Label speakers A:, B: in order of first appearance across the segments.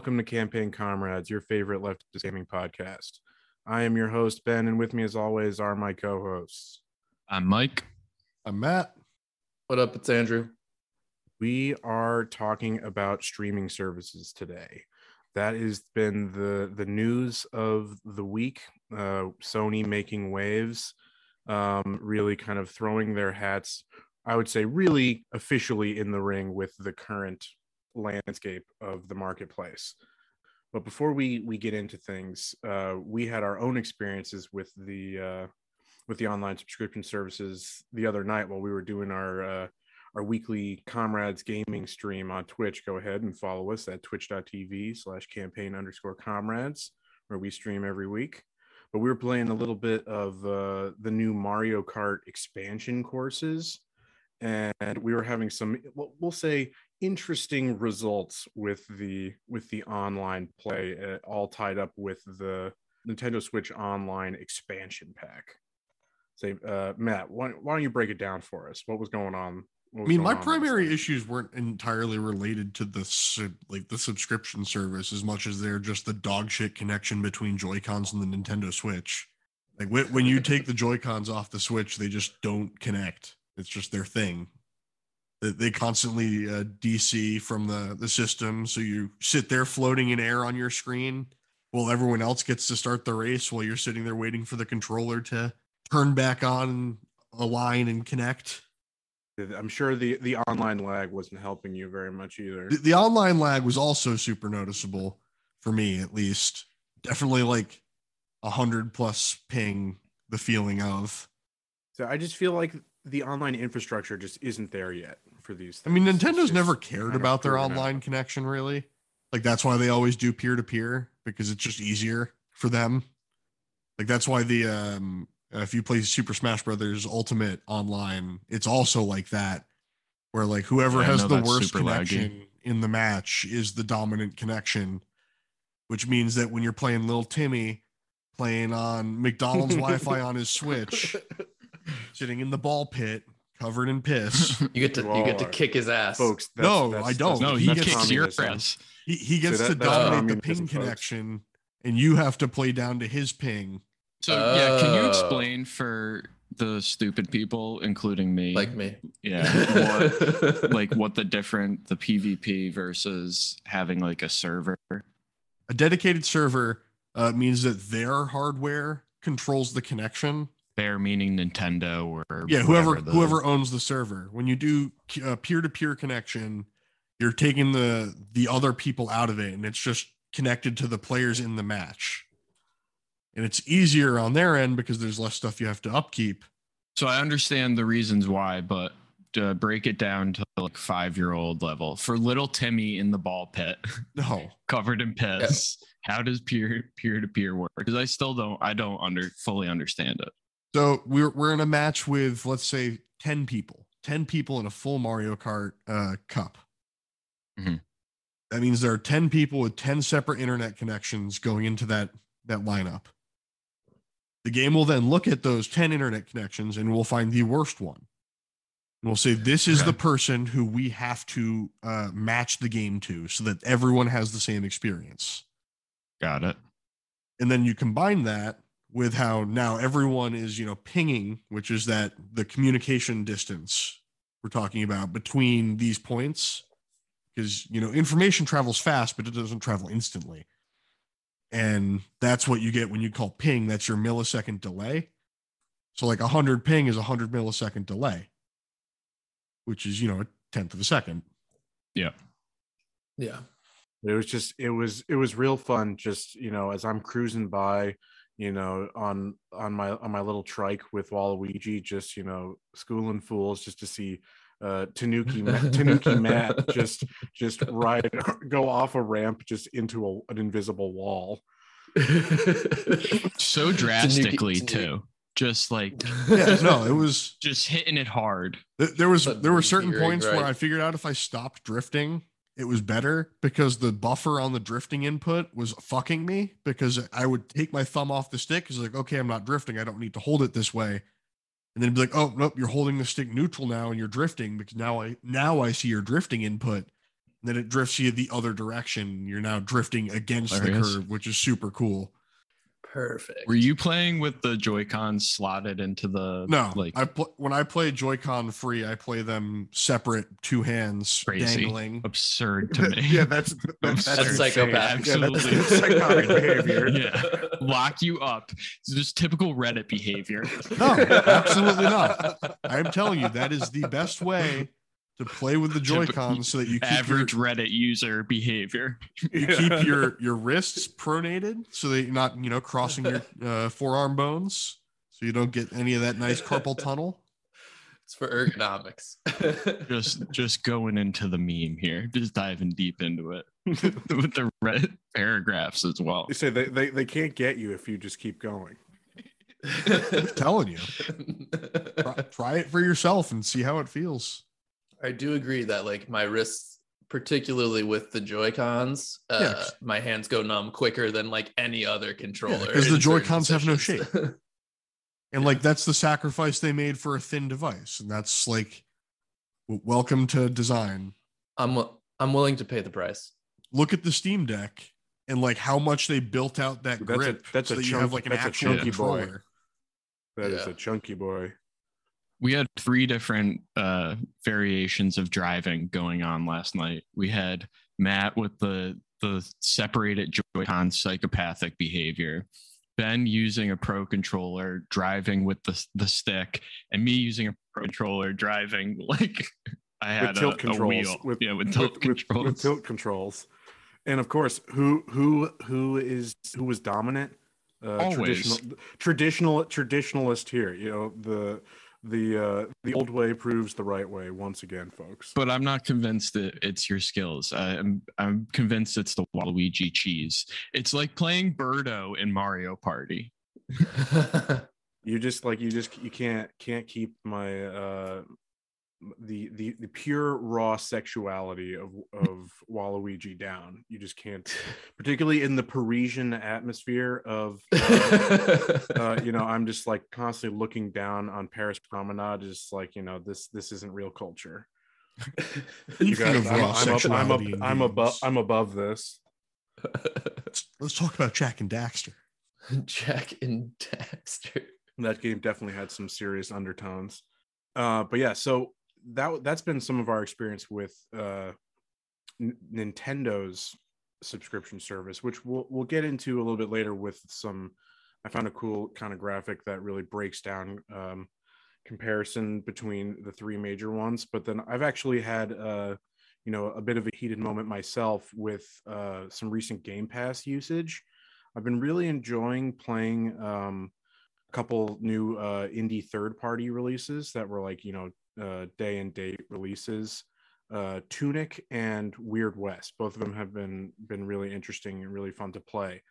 A: welcome to Campaign Comrades, your favorite leftist gaming podcast. I am your host, Ben, and with me, as always, are my co hosts.
B: I'm Mike.
C: I'm Matt.
D: What up? It's Andrew.
A: We are talking about streaming services today. That has been the the news of the week. Uh, Sony making waves, um, really kind of throwing their hats. I would say, really officially in the ring with the current landscape of the marketplace. But before we we get into things, uh, we had our own experiences with the uh, with the online subscription services the other night while we were doing our uh, our weekly comrades gaming stream on Twitch. Go ahead and follow us at twitch.tv slash campaign underscore comrades, where we stream every week. But we were playing a little bit of uh, the new Mario Kart expansion courses, and we were having some, we'll say, interesting results with the with the online play uh, all tied up with the Nintendo Switch online expansion pack. Say, uh, Matt, why, why don't you break it down for us? What was going on? Was
C: I mean, my primary issues weren't entirely related to the like the subscription service as much as they're just the dog shit connection between Joy Cons and the Nintendo Switch. Like when you take the Joy Cons off the Switch, they just don't connect. It's just their thing they constantly uh, DC from the the system, so you sit there floating in air on your screen while everyone else gets to start the race while you're sitting there waiting for the controller to turn back on, align, and connect.
A: I'm sure the the online lag wasn't helping you very much either.
C: The, the online lag was also super noticeable for me, at least. Definitely like a hundred plus ping. The feeling of.
A: So I just feel like the online infrastructure just isn't there yet for these.
C: Things. I mean, Nintendo's never cared about their online out. connection really. Like that's why they always do peer to peer because it's just easier for them. Like that's why the um if you play Super Smash Brothers Ultimate online, it's also like that where like whoever yeah, has the worst connection laggy. in the match is the dominant connection, which means that when you're playing Little Timmy playing on McDonald's Wi-Fi on his Switch, sitting in the ball pit covered in piss.
D: You get to you, you get to kick his ass,
A: folks.
C: That's, no, that's, I don't.
B: No, he gets your ass.
C: He, he gets so that, to dominate the ping connection, and you have to play down to his ping.
B: So uh, yeah, can you explain for the stupid people, including me,
D: like me,
B: yeah, what, like what the different the PvP versus having like a server?
C: A dedicated server uh, means that their hardware controls the connection
B: there meaning Nintendo or
C: yeah, whoever the... whoever owns the server. When you do a peer-to-peer connection, you're taking the the other people out of it, and it's just connected to the players in the match. And it's easier on their end because there's less stuff you have to upkeep.
B: So I understand the reasons why, but to break it down to like five year old level for little Timmy in the ball pit,
C: no,
B: covered in piss. How does peer peer to peer work? Because I still don't, I don't under fully understand it.
C: So we're we're in a match with let's say ten people, ten people in a full Mario Kart uh, Cup. Mm-hmm. That means there are ten people with ten separate internet connections going into that that lineup. The game will then look at those ten internet connections and we'll find the worst one. And we'll say this is okay. the person who we have to uh, match the game to, so that everyone has the same experience.
B: Got it.
C: And then you combine that with how now everyone is you know pinging which is that the communication distance we're talking about between these points. Because you know information travels fast but it doesn't travel instantly. And that's what you get when you call ping. That's your millisecond delay. So like 100 ping is a 100 millisecond delay which is you know a tenth of a second.
B: Yeah.
D: Yeah.
A: It was just it was it was real fun just you know as i'm cruising by you know, on on my on my little trike with Waluigi, just you know, schooling fools just to see uh Tanuki Tanuki Matt just just ride go off a ramp just into a, an invisible wall.
B: so drastically Tanuki, too. Just like
C: yeah, no, it was
B: just hitting it hard.
C: There was there were certain points right. where I figured out if I stopped drifting, it was better because the buffer on the drifting input was fucking me because I would take my thumb off the stick because like okay I'm not drifting I don't need to hold it this way and then be like oh nope you're holding the stick neutral now and you're drifting because now I now I see your drifting input And then it drifts you the other direction. You're now drifting against the curve, which is super cool.
D: Perfect.
B: Were you playing with the Joy Cons slotted into the
C: No,
B: like
C: I pl- when I play Joy-Con free, I play them separate, two hands
B: Crazy.
C: dangling.
B: absurd to me?
A: yeah, that's that's,
B: That's
A: insane.
D: psychopath.
A: Yeah, that's,
B: Absolutely.
A: that's psychotic behavior.
B: yeah, lock you up. It's just typical Reddit behavior.
C: No, absolutely not. I'm telling you, that is the best way to play with the
B: Typical
C: Joy-Cons so that you keep your,
B: Average Reddit user behavior.
C: you keep your your wrists pronated so that you're not you know crossing your uh, forearm bones so you don't get any of that nice carpal tunnel
D: It's for ergonomics.
B: Just just going into the meme here, just diving deep into it with the Reddit paragraphs as well.
A: They say they, they, they can't get you if you just keep going.
C: I'm telling you try, try it for yourself and see how it feels
D: I do agree that like my wrists, particularly with the Joy Cons, uh,
C: Yeah.
D: my hands go numb quicker than like any other controller.
C: 'cause the
D: in certain
C: Joy-Cons have no
D: shape.
C: and like that's the sacrifice they made for a thin device and that's like w- welcome to design
D: I'm wi- I'm willing to pay the price.
C: look at the steam deck and like how much they built out that
A: That's a-
C: grip
A: that's
C: so
A: a
C: that you have like an
A: that's
C: actual
A: chunky boy.
C: controller
A: That is
D: Yeah.
A: a chunky boy.
B: We had three different uh, variations of driving going on last night. We had Matt with the the separated Joy-Con psychopathic behavior, Ben using a pro controller driving with the the stick, and me using a pro controller driving like I had
A: with tilt
B: a, a
A: controls.
B: wheel.
A: With,
B: yeah, with tilt
A: with,
B: controls.
A: with tilt controls. And of course, who who who is who was dominant? Uh,
B: Always.
A: traditional traditional traditionalist here. You know the the uh, the old way proves the right way once again, folks.
B: but I'm not convinced that it's your skills. I'm I'm convinced it's the Waluigi cheese. It's like playing Birdo in Mario Party.
A: you just like you just you can't can't keep my uh the the the pure raw sexuality of of Waluigi down. You just can't, particularly in the Parisian atmosphere of uh, you know, I'm just like constantly looking down on Paris Promenade, just like you know, this this isn't real culture. You
C: Speaking of
A: guys, I'm,
C: raw
A: I'm, up, I'm, up,
C: sexuality
A: I'm above I'm above this.
C: let's, let's talk about Jak and Daxter.
D: Jak and Daxter.
A: That game definitely had some serious undertones. Uh, but yeah, so that that's been some of our experience with uh, N- Nintendo's subscription service, which we'll we'll get into a little bit later with some. I found a cool kind of graphic that really breaks down um, comparison between the three major ones. But then I've actually had uh, you know a bit of a heated moment myself with uh, some recent Game Pass usage. I've been really enjoying playing um, a couple new uh, indie third party releases that were like you know uh, day and date releases. Uh, Tunic and Weird West, both of them have been been really interesting and really fun to play.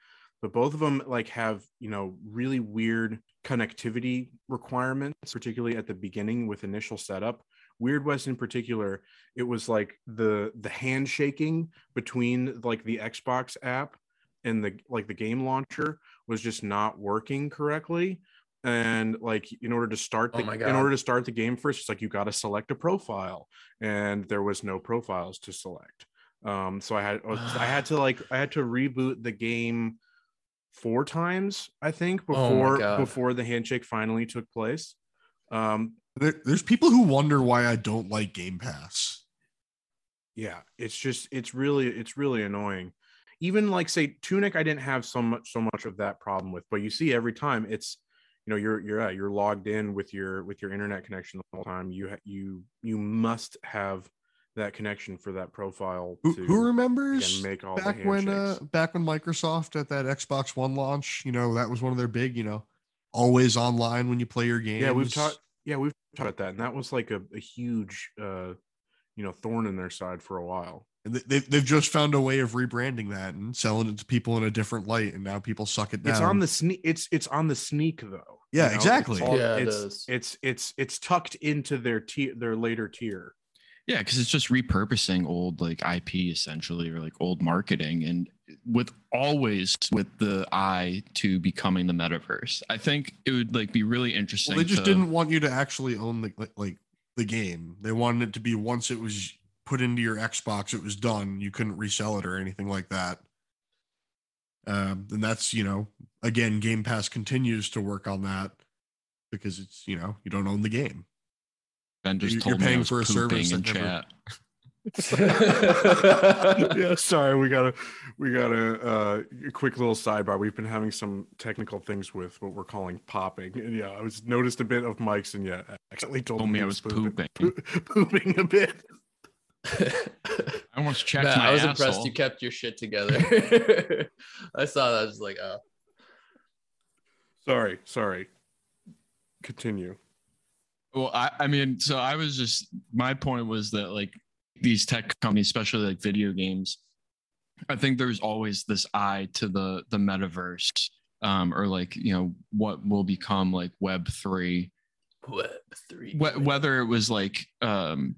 A: But both of them like have you know really weird connectivity requirements, particularly at the beginning with initial setup. Weird West in particular, it was like the the handshaking between like the Xbox app and the like the game launcher was just not working correctly and like in order to start the
D: Oh my
A: in order to start the game first it's like you got to select a profile and there was no profiles to select um so i had i had to like i had to reboot the game four times i think
D: Oh
A: before
D: God.
A: before the handshake finally took place um
C: There, there's people who wonder why I don't like Game Pass.
A: yeah it's just it's really it's really annoying even like say tunic i didn't have so much so much of that problem with but you see every time it's you know you're you're uh, you're logged in with your with your internet connection the whole time. You ha- you you must have that connection for that profile
C: Who,
A: to
C: who remembers
A: again, make all
C: back when uh, back when Microsoft at that Xbox One launch, you know, that was one of their big, you know, always online when you play your games.
A: yeah we've talked yeah we've talked about that and that was like a, a huge uh you know thorn in their side for a while
C: And they- they've they've just found a way of rebranding that and selling it to people in a different light, and now people suck it down.
A: it's on the sneak it's it's on the sneak though
C: Yeah,
A: It's
C: exactly.
A: all-
D: Yeah, it
A: it's, it's it's it's tucked into their tier their later tier
B: Yeah, because it's just repurposing old like IP essentially or like old marketing and with always with the eye to becoming the metaverse. I think it would like be really interesting.
C: Well, they just
B: to-
C: didn't want you to actually own the like, like the game. They wanted it to be once it was put into your Xbox, it was done. You couldn't resell it or anything like that. Um, and that's you know again, Game Pass continues to work on that because it's you know you don't own the game.
B: Ben just
C: You're
B: told me
C: paying
B: I was
C: for a service
B: pooping in
C: that never-
B: chat.
A: yeah, sorry, we got a we got a, uh, a quick little sidebar. We've been having some technical things with what we're calling popping. And yeah, I was noticed a bit of mics, and yeah, accidentally told,
B: Told me
A: he
B: I was
A: pooping,
B: pooping.
A: pooping a bit.
B: I almost checked
D: Matt,
B: my
D: I was
B: asshole.
D: impressed you kept your shit together. I saw that. I was like, oh.
A: Sorry, sorry. Continue.
B: Well, I, I mean, so I was just my point was that like these tech companies, especially like video games, I think there's always this eye to the the metaverse, um, or like you know what will become like Web three,
D: Web three.
B: Wh- whether it was like um,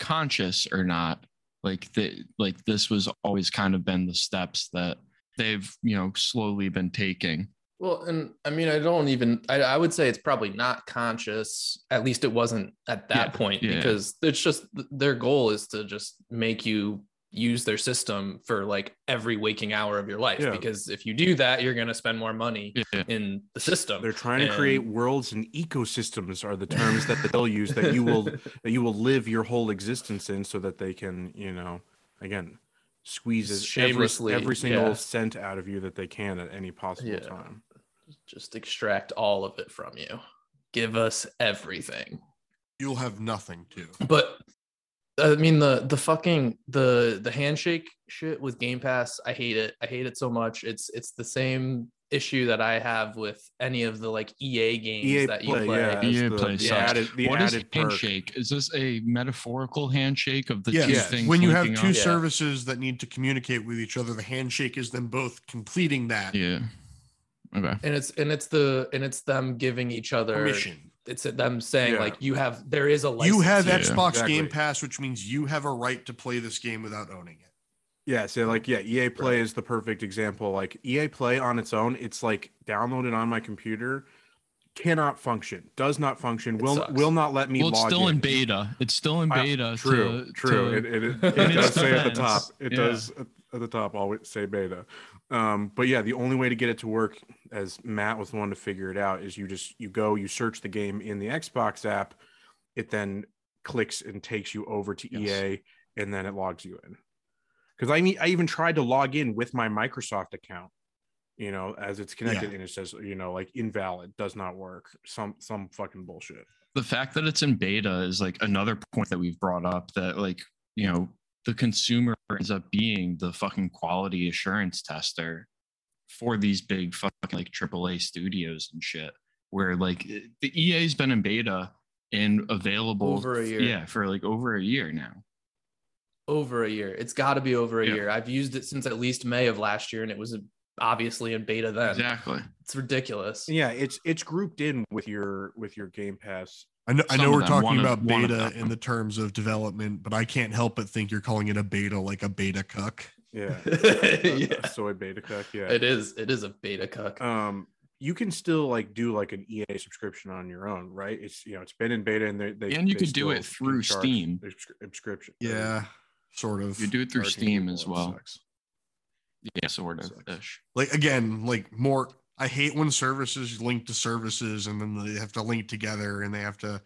B: conscious or not. Like the like this was always kind of been the steps that they've you know slowly been taking.
D: Well, and I mean, I don't even. I, I would say it's probably not conscious. At least it wasn't at that
B: Yeah,
D: point
B: yeah.
D: because it's just their goal is to just make you use their system for like every waking hour of your life.
A: Yeah.
D: Because if you do that, you're going to spend more money
B: Yeah.
D: in the system.
A: They're trying to create worlds and ecosystems are the terms that they'll use that you will that you will live your whole existence in so that they can, you know, again, squeeze as every, every single
D: yeah.
A: cent out of you that they can at any possible
D: Yeah.
A: time.
D: just extract all of it from you. Give us everything.
C: You'll have nothing to.
D: But I mean the the fucking the the handshake shit with Game Pass, I hate it. I hate it so much. It's it's the same issue that I have with any of the like EA games
A: EA
D: that you
A: Play,
D: play.
A: yeah,
B: EA
A: is the,
B: Play
A: the
B: sucks.
A: added the
B: What is
A: perk.
B: handshake? Is this a metaphorical handshake of the
C: Yes.
B: two
A: Yes.
B: things?
C: When you have
B: linking
C: two
B: up?
D: Yeah.
C: services that need to communicate with each other, the handshake is them both completing that
B: Yeah. Okay.
D: And it's and it's the and it's them giving each other
C: permission.
D: It's them saying
A: Yeah.
D: like you have there is a license.
C: You have
B: Yeah.
C: Xbox
A: Exactly.
C: Game Pass, which means you have a right to play this game without owning it.
A: Yeah, so like yeah, EA Play is the perfect example. Like EA Play on its own, it's like downloaded on my computer, cannot function, does not function,
D: It
A: will
D: sucks.
A: will not let me
B: Well, it's
A: log
B: still in
A: in.
B: beta. It's still in beta.
A: True,
B: to-
A: true.
B: to-
A: it it, it,
B: in
A: does say at the top. It
B: yeah.
A: does at, the top always say beta. Um, but yeah, the only way to get it to work, as Matt was the one to figure it out, is you just you go, you search the game in the Xbox app, it then clicks and takes you over to
B: Yes.
A: EA, and then it logs you in. Because I mean, I even tried to log in with my Microsoft account, you know, as it's connected, and it says, you know, like invalid, does not work. Some some fucking bullshit.
B: the fact that it's in beta is like another point that we've brought up that like you know the consumer ends up being the fucking quality assurance tester for these big fucking like AAA studios and shit where like the EA's been in beta and available
D: Over a year.
B: yeah for like over a year now
D: over a year. It's got to be over a
B: Yeah.
D: year. I've used it since at least May of last year, and it was obviously in beta then.
B: exactly
D: It's ridiculous.
A: Yeah, it's it's grouped in with your with your Game Pass.
C: I know, I know we're talking
B: of-
C: about
B: of
C: beta in the terms of development, but I can't help but think you're calling it a beta like a beta cuck.
A: Yeah, a- a
D: yeah,
A: soy beta cuck. Yeah,
D: it is. It is a beta cuck.
A: um, you can still like do like an EA subscription on your own, right? It's you know it's been in beta and they, they
B: And you
A: they
B: could do it through Steam.
A: subscription.
C: Yeah, sort of.
B: you do it through Steam as well
A: sucks.
B: yeah sort of
A: Sucks.
B: ish
C: Like again, like more. I hate when services link to services and then they have to link together and they have to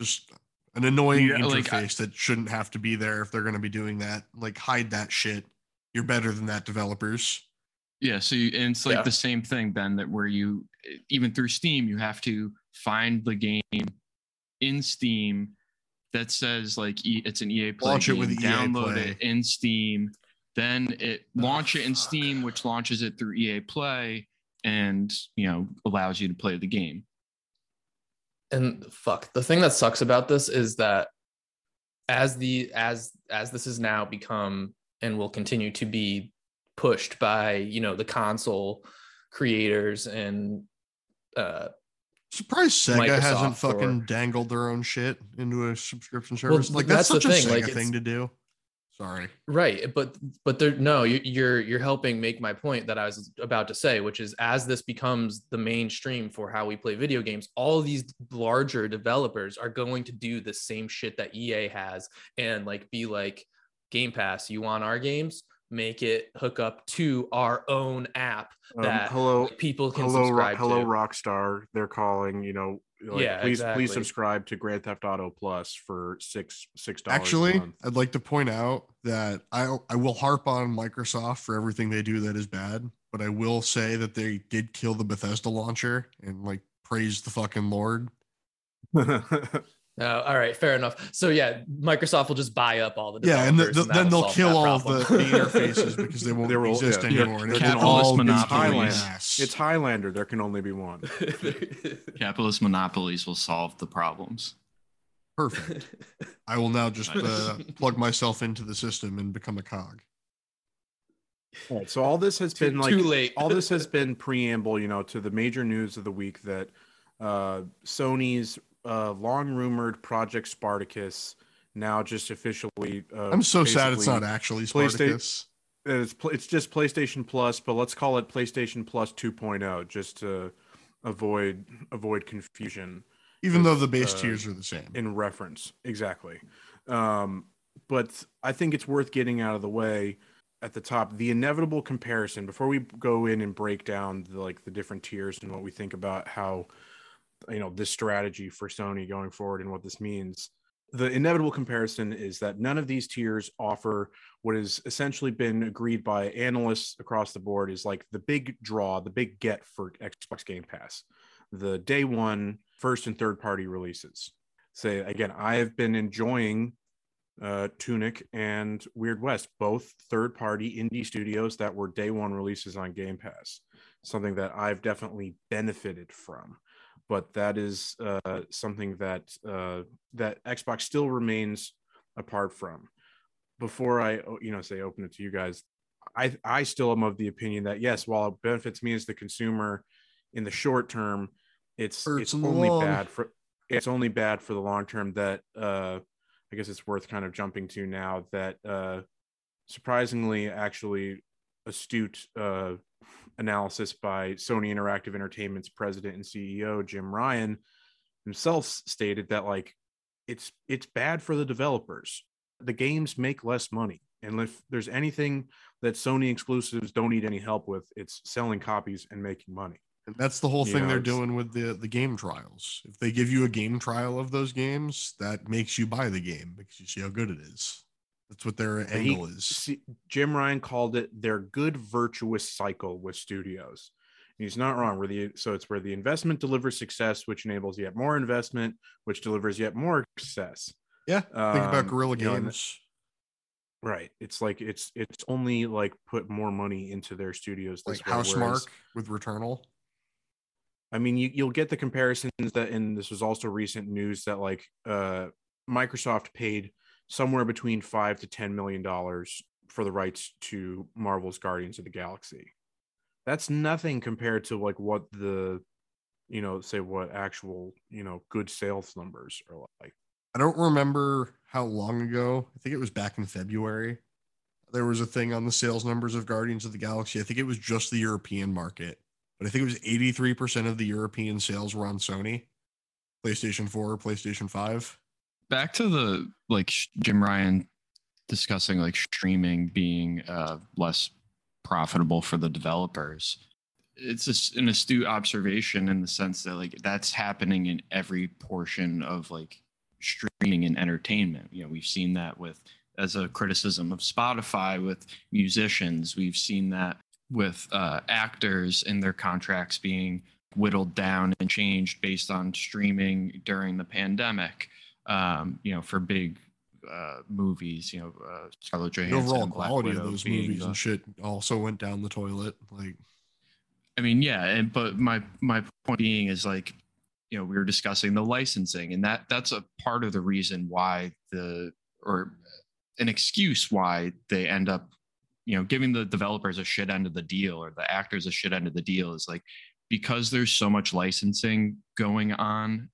C: just an annoying
B: Yeah, like,
C: interface
B: I-
C: that shouldn't have to be there if they're going to be doing that. Like hide that shit. You're better than that, developers.
B: Yeah, so you, and it's like
D: Yeah.
B: the same thing, Ben, that where you even through Steam, you have to find the game in Steam that says like e, it's an EA Play
C: Launch it
B: game,
C: with EA
B: download
C: Play.
B: it in Steam, then it
D: Oh,
B: launch it in
D: fuck.
B: Steam, which launches it through EA Play and you know allows you to play the game.
D: and fuck the thing that sucks about this is that as the as as this has now become and will continue to be pushed by you know the console creators and uh
C: Surprised Sega hasn't fucking
D: or-
C: dangled their own shit into a subscription service. like
D: that's
C: that's,
D: the
C: such a
D: thing,
C: Sega
D: like,
C: thing to do. Sorry.
D: Right, but but there no, you- you're you're helping make my point that I was about to say, which is as this becomes the mainstream for how we play video games, all these larger developers are going to do the same shit that EA has and like be like Game Pass, you want our games? Make it hook up to our own app
A: Um,
D: that
A: hello,
D: people can
A: hello,
D: subscribe
A: hello,
D: to.
A: Rockstar. They're calling. You know, like,
D: Yeah,
A: please,
D: exactly.
A: please subscribe to Grand Theft Auto Plus for six six dollars.
C: Actually,
A: a month.
C: I'd like to point out that I I will harp on Microsoft for everything they do that is bad, but I will say that they did kill the Bethesda launcher and like praise the fucking Lord.
D: Oh, all right, fair enough. So yeah, Microsoft will just buy up all the
C: Yeah, and the,
D: developers
C: the- then they'll kill all of the, the interfaces because they won't
A: They will-
C: exist
A: yeah.
C: anymore. and
B: Capitalist
C: all
B: monopolies.
C: ass.
A: it's Highlander. There can only be one.
B: Capitalist monopolies will solve the problems.
C: perfect. I will now just uh, plug myself into the system and become a cog.
A: All right, so all this has
D: too,
A: been like
D: too late.
A: all this has been preamble, you know, to the major news of the week that uh, Sony's uh, long rumored Project Spartacus now just officially. Uh,
C: I'm so sad it's not actually Spartacus.
A: It's it's just PlayStation Plus, but let's call it PlayStation Plus 2.0 just to avoid avoid confusion
C: Even though the base
A: uh,
C: tiers are the same.
A: in reference exactly. Um, but I think it's worth getting out of the way at the top the inevitable comparison before we go in and break down the, like the different tiers and what we think about how you know this strategy for Sony going forward and what this means. The inevitable comparison is that none of these tiers offer what has essentially been agreed by analysts across the board is like the big draw, the big get for Xbox Game Pass, the day one first and third party releases. Say again, I have been enjoying uh, Tunic and Weird West, both third party indie studios that were day one releases on Game Pass, something that I've definitely benefited from. But that is uh, something that uh, that Xbox still remains apart from. Before I, you know, say open it to you guys, I I still am of the opinion that yes, while it benefits me as the consumer in the short term, it's
C: Hurts
A: it's only
C: long.
A: bad for it's only bad for the long term that uh I guess it's worth kind of jumping to now that uh surprisingly actually astute uh analysis by Sony Interactive Entertainment's president and CEO Jim Ryan himself stated that like it's it's bad for the developers. The games make less money. And if there's anything that Sony exclusives don't need any help with, it's selling copies and making money.
C: And that's the whole
A: You
C: thing
A: know,
C: they're doing with the the game trials. If they give you a game trial of those games, that makes you buy the game because you see how good it is. That's what their
A: But he-
C: angle is.
A: See, Jim Ryan called it their good virtuous cycle with studios. And He's not wrong. Where the so it's where the investment delivers success, which enables yet more investment, which delivers yet more success.
C: Yeah, Think about
A: Um,
C: Guerrilla
A: you know, and-
C: Games.
A: right. It's like it's it's only like put more money into their studios.
C: like
A: This way, whereas-
C: with Returnal.
A: I mean, you, you'll get the comparisons that, and this was also recent news that like uh, Microsoft paid somewhere between five to ten million dollars for the rights to Marvel's Guardians of the Galaxy. That's nothing compared to like what the, you know, say what actual you know good sales numbers are like.
C: I don't remember how long ago. I think it was back in February. There was a thing on the sales numbers of Guardians of the Galaxy. I think it was just the European market, but I think it was 83% of the European sales were on Sony, PlayStation 4, PlayStation 5.
B: Back to the like Jim Ryan discussing like streaming being uh, less profitable for the developers. It's just an astute observation in the sense that like that's happening in every portion of like streaming and entertainment. You know, we've seen that with as a criticism of Spotify with musicians. We've seen that with uh, actors and their contracts being whittled down and changed based on streaming during the pandemic um, you know, for big uh, movies, you know, uh, Scarlett
C: The overall quality of those
B: being
C: movies and shit also went down the toilet. Like,
B: I mean, yeah, and but my my point being is like, you know, we were discussing the licensing, and that that's a part of the reason why the or an excuse why they end up, you know, giving the developers a shit end of the deal or the actors a shit end of the deal is like because there's so much licensing going on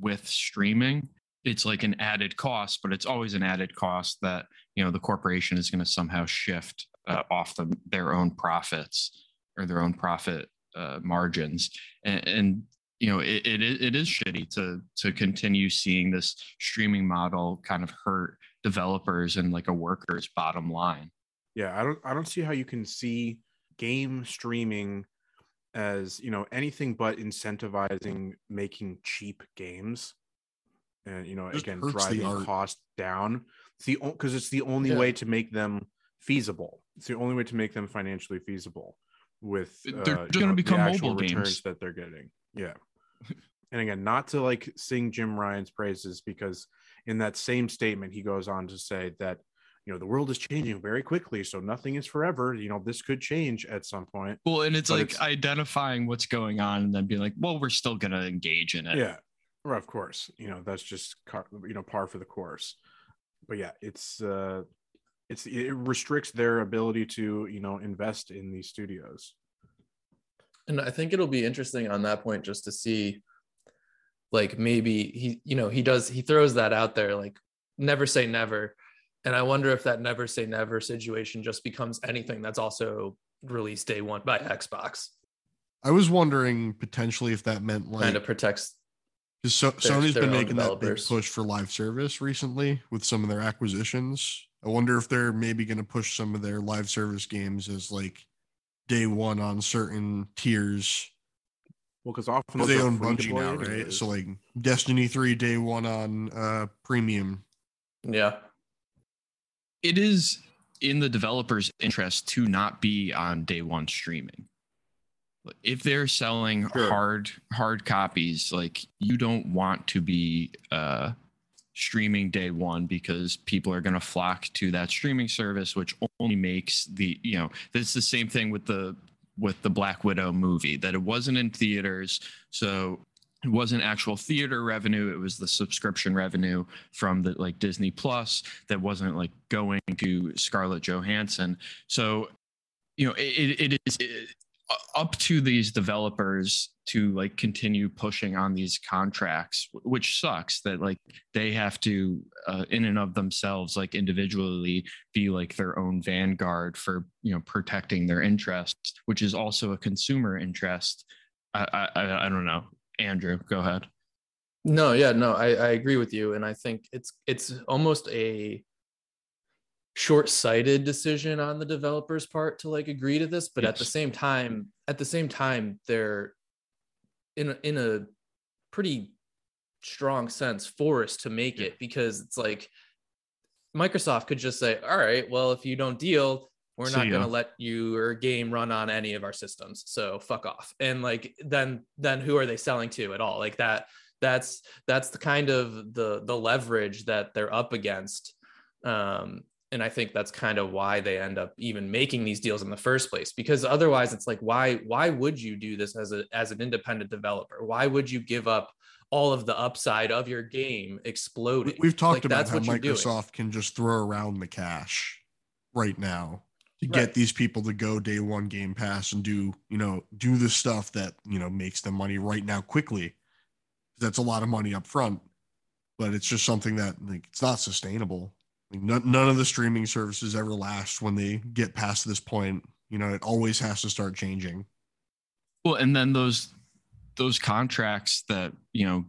B: with streaming it's like an added cost, but it's always an added cost that you know the corporation is going to somehow shift uh, off the, their own profits or their own profit uh, margins, and, and you know it, it it is shitty to to continue seeing this streaming model kind of hurt developers and like a worker's bottom line.
A: Yeah, I don't I don't see how you can see game streaming as you know anything but incentivizing making cheap games and you know
C: Just
A: again driving cost down. It's the because it's the only
D: Yeah.
A: way to make them feasible. It's the only way to make them financially feasible with
B: They're
A: uh,
B: just gonna
A: know, the
B: become mobile
A: returns
B: games.
A: that they're getting. Yeah. And again not to like sing jim ryan's praises because in that same statement he goes on to say that you know the world is changing very quickly so nothing is forever. You know this could change at some point.
B: Well, and it's
A: But
B: like
A: it's-
B: identifying what's going on and then being like, well, we're still going to engage in it.
A: yeah well, of course you know that's just car, you know par for the course but yeah it's uh it's it restricts their ability to you know invest in these studios
D: And I think it'll be interesting on that point just to see, like maybe he, you know, he does he throws that out there, like never say never. And I wonder if that never say never situation just becomes anything that's also released day one by Xbox.
C: I was wondering potentially if that meant like
D: kind of protects
C: Because so,
D: their-
C: Sony's
D: their
C: been
D: own
C: making that big push for live service recently with some of their acquisitions. I wonder if they're maybe going to push some of their live service games as like day one on certain tiers.
A: well because often
C: 'Cause
A: those
C: they own
A: free to
C: Bungie now, right?
A: anyways.
C: So like Destiny 3 day one on uh premium.
D: yeah.
B: It is in the developer's interest to not be on day one streaming. If they're selling
A: Sure.
B: hard hard copies, like you don't want to be uh, streaming day one because people are going to flock to that streaming service, which only makes the you know it's the same thing with the with the Black Widow movie that it wasn't in theaters, so it wasn't actual theater revenue it was the subscription revenue from the like disney plus that wasn't like going to scarlett johansson so you know it, it is it, up to these developers to like continue pushing on these contracts which sucks that like they have to uh, in and of themselves like individually be like their own vanguard for you know protecting their interests which is also a consumer interest i i, I- I don't know andrew go ahead
D: No, yeah, no, I, I agree with you. And I think it's it's almost a short-sighted decision on the developer's part to like agree to this, but at the same time, at the same time, they're in a, in a pretty strong sense forced to make it because it's like Microsoft could just say, all right, well, if you don't deal, we're
B: See
D: not going to let your game run on any of our systems. So fuck off. And like then then who are they selling to at all? Like that that's that's the kind of the the leverage that they're up against. Um and I think that's kind of why they end up even making these deals in the first place because otherwise it's like why why would you do this as a as an independent developer? Why would you give up all of the upside of your game exploding?
C: We- We've talked
D: Like,
C: about
D: that's
C: how
D: doing.
C: Microsoft can just throw around the cash right now to
D: Right.
C: get these people to go day one Game Pass and do, you know, do the stuff that, you know, makes them money right now quickly. That's a lot of money up front, but it's just something that like it's not sustainable. None, none of the streaming services ever last when they get past this point. You know, it always has to start changing.
B: Well, and then those those contracts that you know,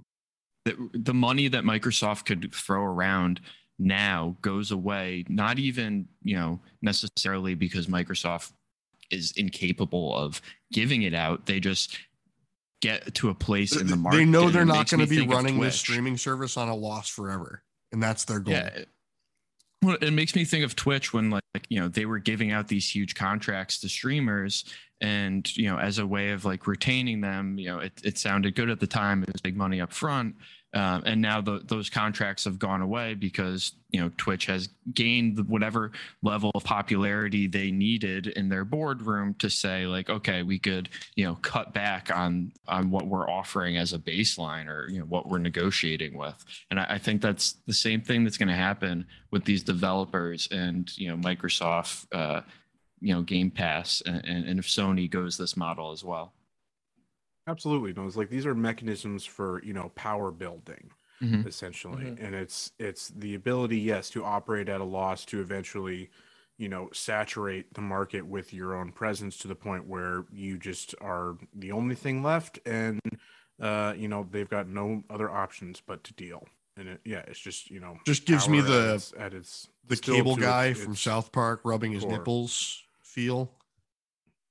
B: that the money that Microsoft could throw around now goes away. Not even you know necessarily because Microsoft is incapable of giving it out. They just get to a place in the market.
C: they know they're not going to be running this streaming service on a loss forever, and that's their goal.
B: Yeah. Well, it makes me think of Twitch when like you know they were giving out these huge contracts to streamers, and you know as a way of like retaining them, you know it, it sounded good at the time. It was big money up front, um, and now the, those contracts have gone away because you know Twitch has gained whatever level of popularity they needed in their boardroom to say like, okay, we could you know cut back on on what we're offering as a baseline or you know what we're negotiating with. And I, I think that's the same thing that's going to happen with these developers and you know Microsoft, uh, you know Game Pass, and, and, and if Sony goes this model as well.
A: Absolutely. No, it's like these are mechanisms for, you know, power building.
B: Mhm.
A: essentially
D: Mhm.
A: and it's it's the ability yes to operate at a loss to eventually you know saturate the market with your own presence to the point where you just are the only thing left and uh you know they've got no other options but to deal and it, yeah it's just you know
C: Just gives me the-
A: at its, at its
C: The cable guy
A: its-
C: from
A: its-
C: South Park rubbing his nipples feel.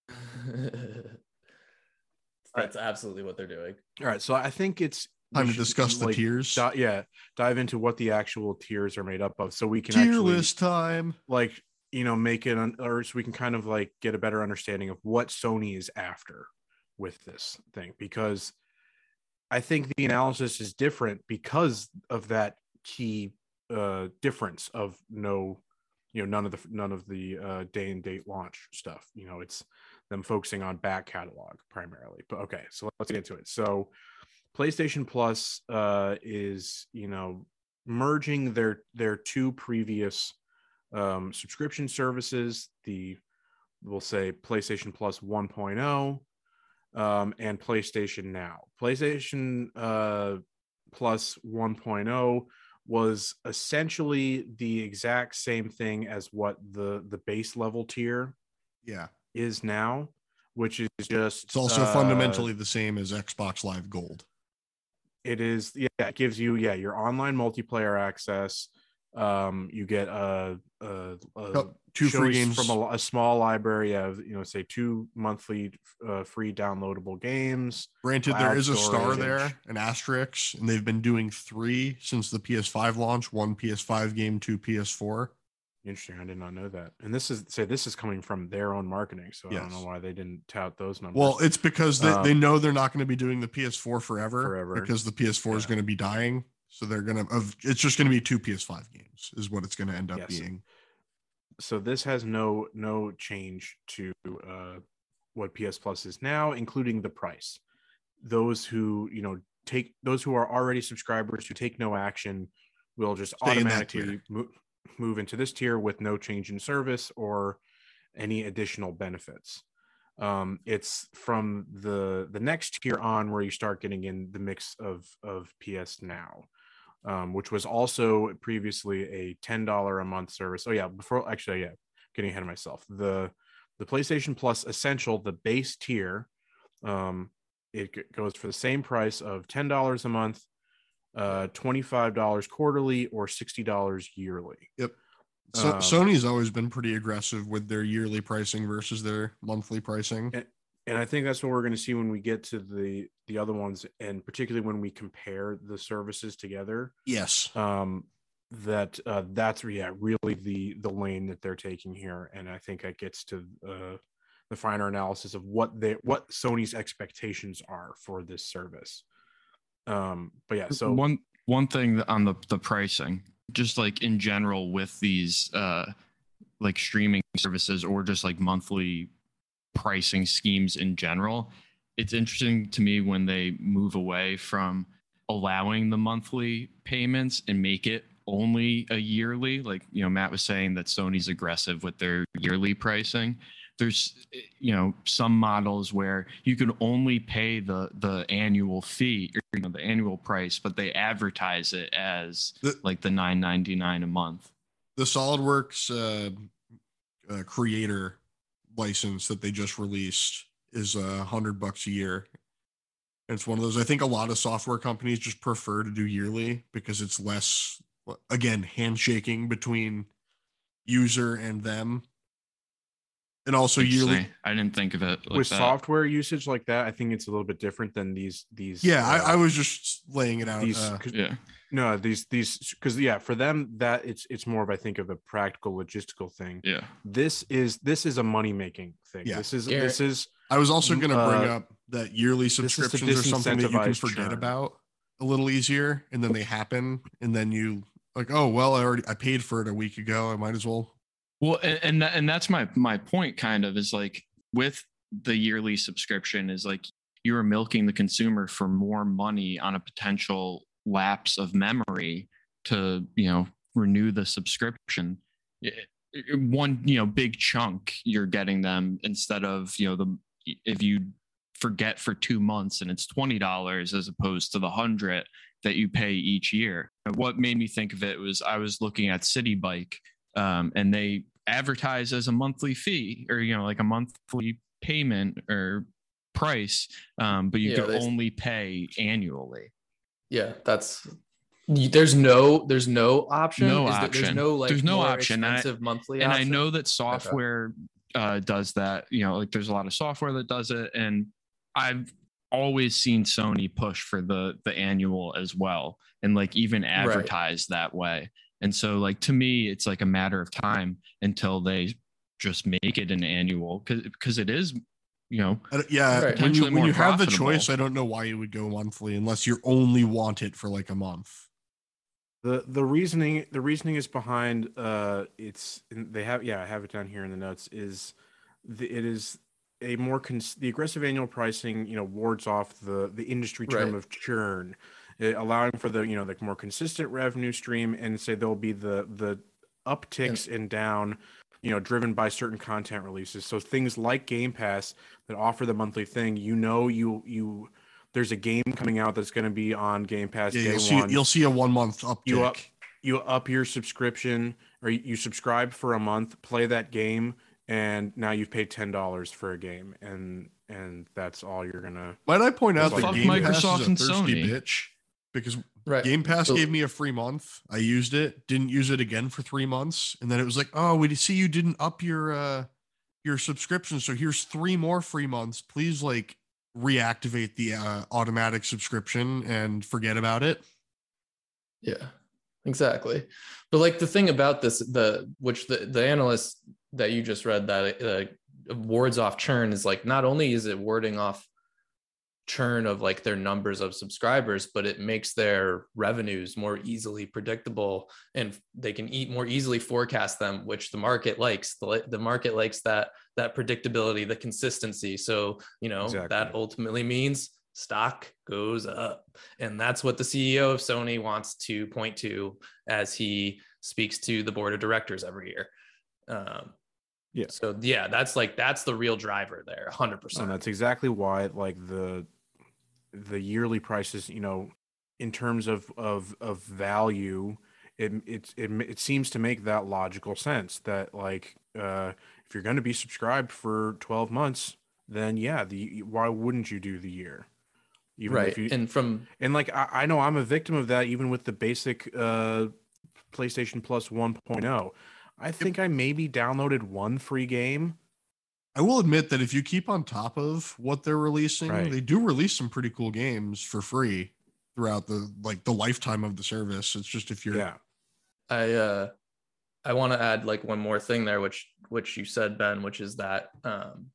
D: That's absolutely what they're doing.
A: all right so i think it's we
C: Time to discuss the
A: like,
C: tiers.
A: di- yeah dive into what the actual tiers are made up of so we can
C: Tier
A: actually
C: list time.
A: like you know make it un- or so we can kind of like get a better understanding of what sony is after with this thing because i think the analysis is different because of that key uh difference of no you know none of the none of the uh day and date launch stuff you know it's them focusing on back catalog primarily but okay so let's get into it so playstation plus uh is you know merging their their two previous um, subscription services, the we'll say PlayStation Plus 1.0 um, and PlayStation Now. PlayStation uh, Plus 1.0 was essentially the exact same thing as what the the base level tier
C: Yeah.
A: Is now, which is just
C: It's also
A: uh,
C: fundamentally the same as Xbox Live Gold.
A: it is yeah it gives you yeah your online multiplayer access um you get a, a, a
C: Two free games.
A: from a, a small library of you know say two monthly uh, free downloadable games
C: Granted, there is a star there, an asterisk, and they've been doing three since the PS5 launch one PS5 game, two PS4.
A: Interesting i did not know that and this is say this is coming from their own marketing so i don't know why they didn't tout those numbers
C: Well, it's because they, they
A: Um,
C: know they're not going to be doing the PS4 forever,
A: Forever.
C: because the PS4 is going to be dying. So they're going to, it's just going to be two PS5 games, is what it's going to end up
A: Yes.
C: being.
A: so this has no no change to uh, what PS Plus is now, including the price. Those who you know take those who are already subscribers who take no action will just
C: Stay
A: automatically move, move into this tier with no change in service or any additional benefits. Um, it's from the the next tier on where you start getting in the mix of of PS Now, um, which was also previously a ten dollar a month service. Oh yeah, before actually yeah, getting ahead of myself. The the PlayStation Plus Essential, the base tier, um, it goes for the same price of ten dollars a month, uh, twenty five dollars quarterly, or sixty dollars yearly. Yep.
C: So
A: Um,
C: Sony's always been pretty aggressive with their yearly pricing versus their monthly pricing.
A: and I think that's what we're going to see when we get to the the other ones, and particularly when we compare the services together.
C: Yes.
A: Um, that uh, that's yeah really the the lane that they're taking here, and I think that gets to uh, the finer analysis of what they what Sony's expectations are for this service. Um, but yeah, so
B: one one thing on the the pricing, just like in general with these uh like streaming services or just like monthly pricing schemes in general, it's interesting to me when they move away from allowing the monthly payments and make it only a yearly. Like you know Matt was saying that Sony's aggressive with their yearly pricing there's you know some models where you can only pay the the annual fee or you know the annual price but they advertise it as
C: The-
B: like the 9.99 a month
C: the SolidWorks uh, uh, creator license that they just released is a hundred bucks a year. And it's one of those. I think a lot of software companies just prefer to do yearly because it's less, again, handshaking between user and them. And also yearly.
B: I didn't think of it like
A: with
B: that.
A: software usage like that, I think it's a little bit different than these these.
C: Yeah,
A: uh,
C: I, I was just laying it out.
A: these
C: uh,
A: 'cause-
B: yeah
A: no these these because yeah for them that it's it's more of I think of a practical logistical thing.
B: yeah
A: This is this is a money making thing.
C: Yeah.
A: This is
D: Garrett-
A: this is
C: I was also going to bring
A: uh,
C: up that yearly subscriptions are something that you can forget
A: churn.
C: about a little easier, and then they happen, and then you like, oh well, I already I paid for it a week ago. I might as well.
B: Well, and and, that's my my point. Kind of is like with the yearly subscription is like you are milking the consumer for more money on a potential lapse of memory to you know renew the subscription. One you know big chunk you're getting them instead of you know the if you forget for two months and it's twenty dollars as opposed to the hundred that you pay each year. What made me think of it was I was looking at Citi Bike, um, and they advertise as a monthly fee or you know like a monthly payment or price, um, but you
D: Yeah,
B: could
D: they-
B: only pay annually.
D: Yeah, that's there's no there's no option.
B: No
D: Is there- there's no like
B: There's no option. I-
D: monthly.
B: and I know that software uh, does that. You know, like there's a lot of software that does it, and I've always seen Sony push for the the annual as well, and like even advertise that way. And so, like to me, it's like a matter of time until they just make it an annual because because it is, you know,
C: yeah,
D: Right.
C: when you when you have the choice, I don't know why you would go monthly unless you only want it for like a month.
A: the the reasoning the reasoning is behind uh it's they have yeah i have it down here in the notes is the, it is a more cons- the aggressive annual pricing you know wards off the the industry term
D: Right.
A: of churn Eh, allowing for the you know the more consistent revenue stream and say there'll be the the upticks and down you know driven by certain content releases so things like game pass that offer the monthly thing you know you you there's a game coming out that's going to be on game pass
C: Yeah,
A: day
C: you'll see
A: one
C: you'll see a one month uptick.
A: You up- you up your subscription or you, you subscribe for a month, play that game, and now you've paid ten dollars for a game, and and that's all you're gonna.
C: Might I point out
A: Fuck
C: that Game Pass
B: Microsoft
C: is a
B: and
C: thirsty
B: Sony.
C: bitch because
D: right.
C: Game Pass
D: So-
C: gave me a free month. I used it, didn't use it again for three months, and then it was like, oh, we see you didn't up your uh your subscription, so here's three more free months. Please like reactivate the uh, automatic subscription and forget about it.
D: Yeah, exactly. But like the thing about this, the which the the analyst that you just read that uh, wards off churn is like not only is it warding off churn of like their numbers of subscribers, but it makes their revenues more easily predictable and they can eat more easily forecast them, which the market likes. The the market likes that that predictability, the consistency. So you know
A: Exactly.
D: that ultimately means stock goes up. And that's what the CEO of Sony wants to point to as he speaks to the board of directors every year. Um,
A: Yeah.
D: So yeah, that's like that's the real driver there, hundred
A: And
D: percent.
A: And that's exactly why like the the yearly prices, you know, in terms of of of value, it it it, it seems to make that logical sense that like uh if you're going to be subscribed for 12 months, then yeah, the why wouldn't you do the year? Even
D: Right.
A: if you
D: and from
A: And like I, I know I'm a victim of that even with the basic uh PlayStation Plus 1.0. I think I maybe downloaded one free game.
C: I will admit that if you keep on top of what they're releasing,
A: Right.
C: they do release some pretty cool games for free throughout the like the lifetime of the service. It's just if you're
A: Yeah.
D: I uh I want to add like one more thing there, which which you said, Ben, which is that um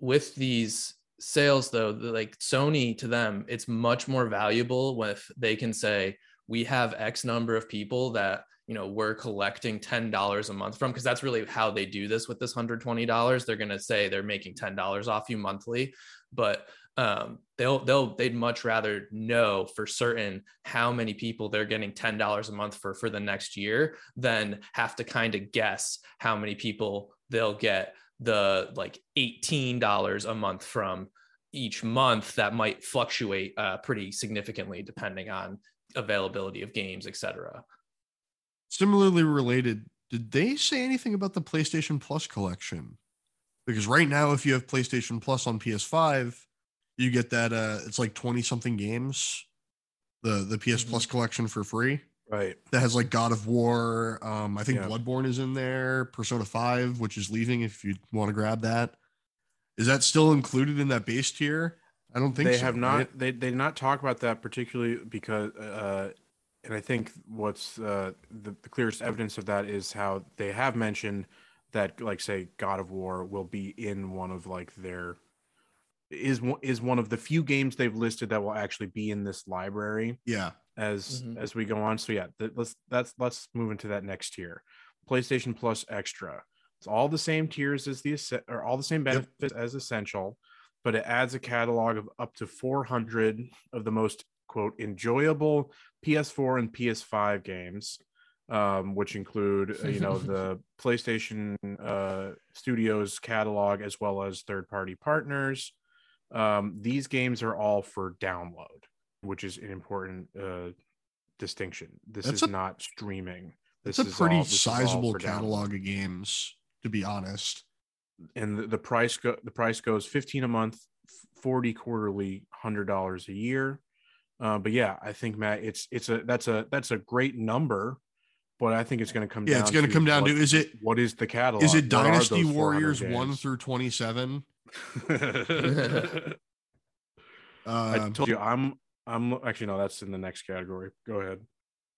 D: with these sales though, the, like Sony to them, it's much more valuable if they can say we have X number of people that you know we're collecting ten dollars a month from because that's really how they do this with this hundred twenty dollars. They're gonna say they're making ten dollars off you monthly, but um, they'll they'll they'd much rather know for certain how many people they're getting ten dollars a month for for the next year than have to kind of guess how many people they'll get the like eighteen dollars a month from each month that might fluctuate uh, pretty significantly depending on availability of games, etc.
C: similarly related, did they say anything about the PlayStation Plus collection? Because right now, if you have PlayStation Plus on PS5, you get that uh it's like 20 something games, the the PS
D: Mhm.
C: Plus collection for free.
A: Right.
C: That has like God of War. Um, I think
A: Yeah.
C: Bloodborne is in there, Persona 5, which is leaving if you want to grab that. Is that still included in that base tier? I don't think
A: they
C: so,
A: have not
C: right?
A: they they did not talk about that particularly because uh and I think what's uh the, the clearest evidence of that is how they have mentioned that like say God of War will be in one of like their is one is one of the few games they've listed that will actually be in this library
C: Yeah.
A: as
D: Mhm.
A: as we go on. So yeah, th- let's that's let's move into that next tier. PlayStation Plus Extra. It's all the same tiers as the or all the same
C: Yep.
A: benefits as Essential, but it adds a catalog of up to 400 of the most quote enjoyable PS4 and PS5 games, um, which include uh, you know the PlayStation uh, Studios catalog as well as third party partners. Um, these games are all for download, which is an important uh, distinction. This
C: That's
A: is
C: a-
A: not streaming. This is a
C: pretty
A: all- this is all
C: sizable
A: for download.
C: catalog of games, to be honest.
A: and the, the price go the price goes 15 a month 40 quarterly hundred dollars a year uh, but yeah i think matt it's it's a that's a that's a great number but i think it's going to come
C: Yeah, it's going to come down
A: what-
C: to is it
A: what is the catalog?
C: is it Dynasty Warriors one through twenty seven?
A: i
C: Uh,
A: told you i'm i'm actually no that's in the next category. Go ahead.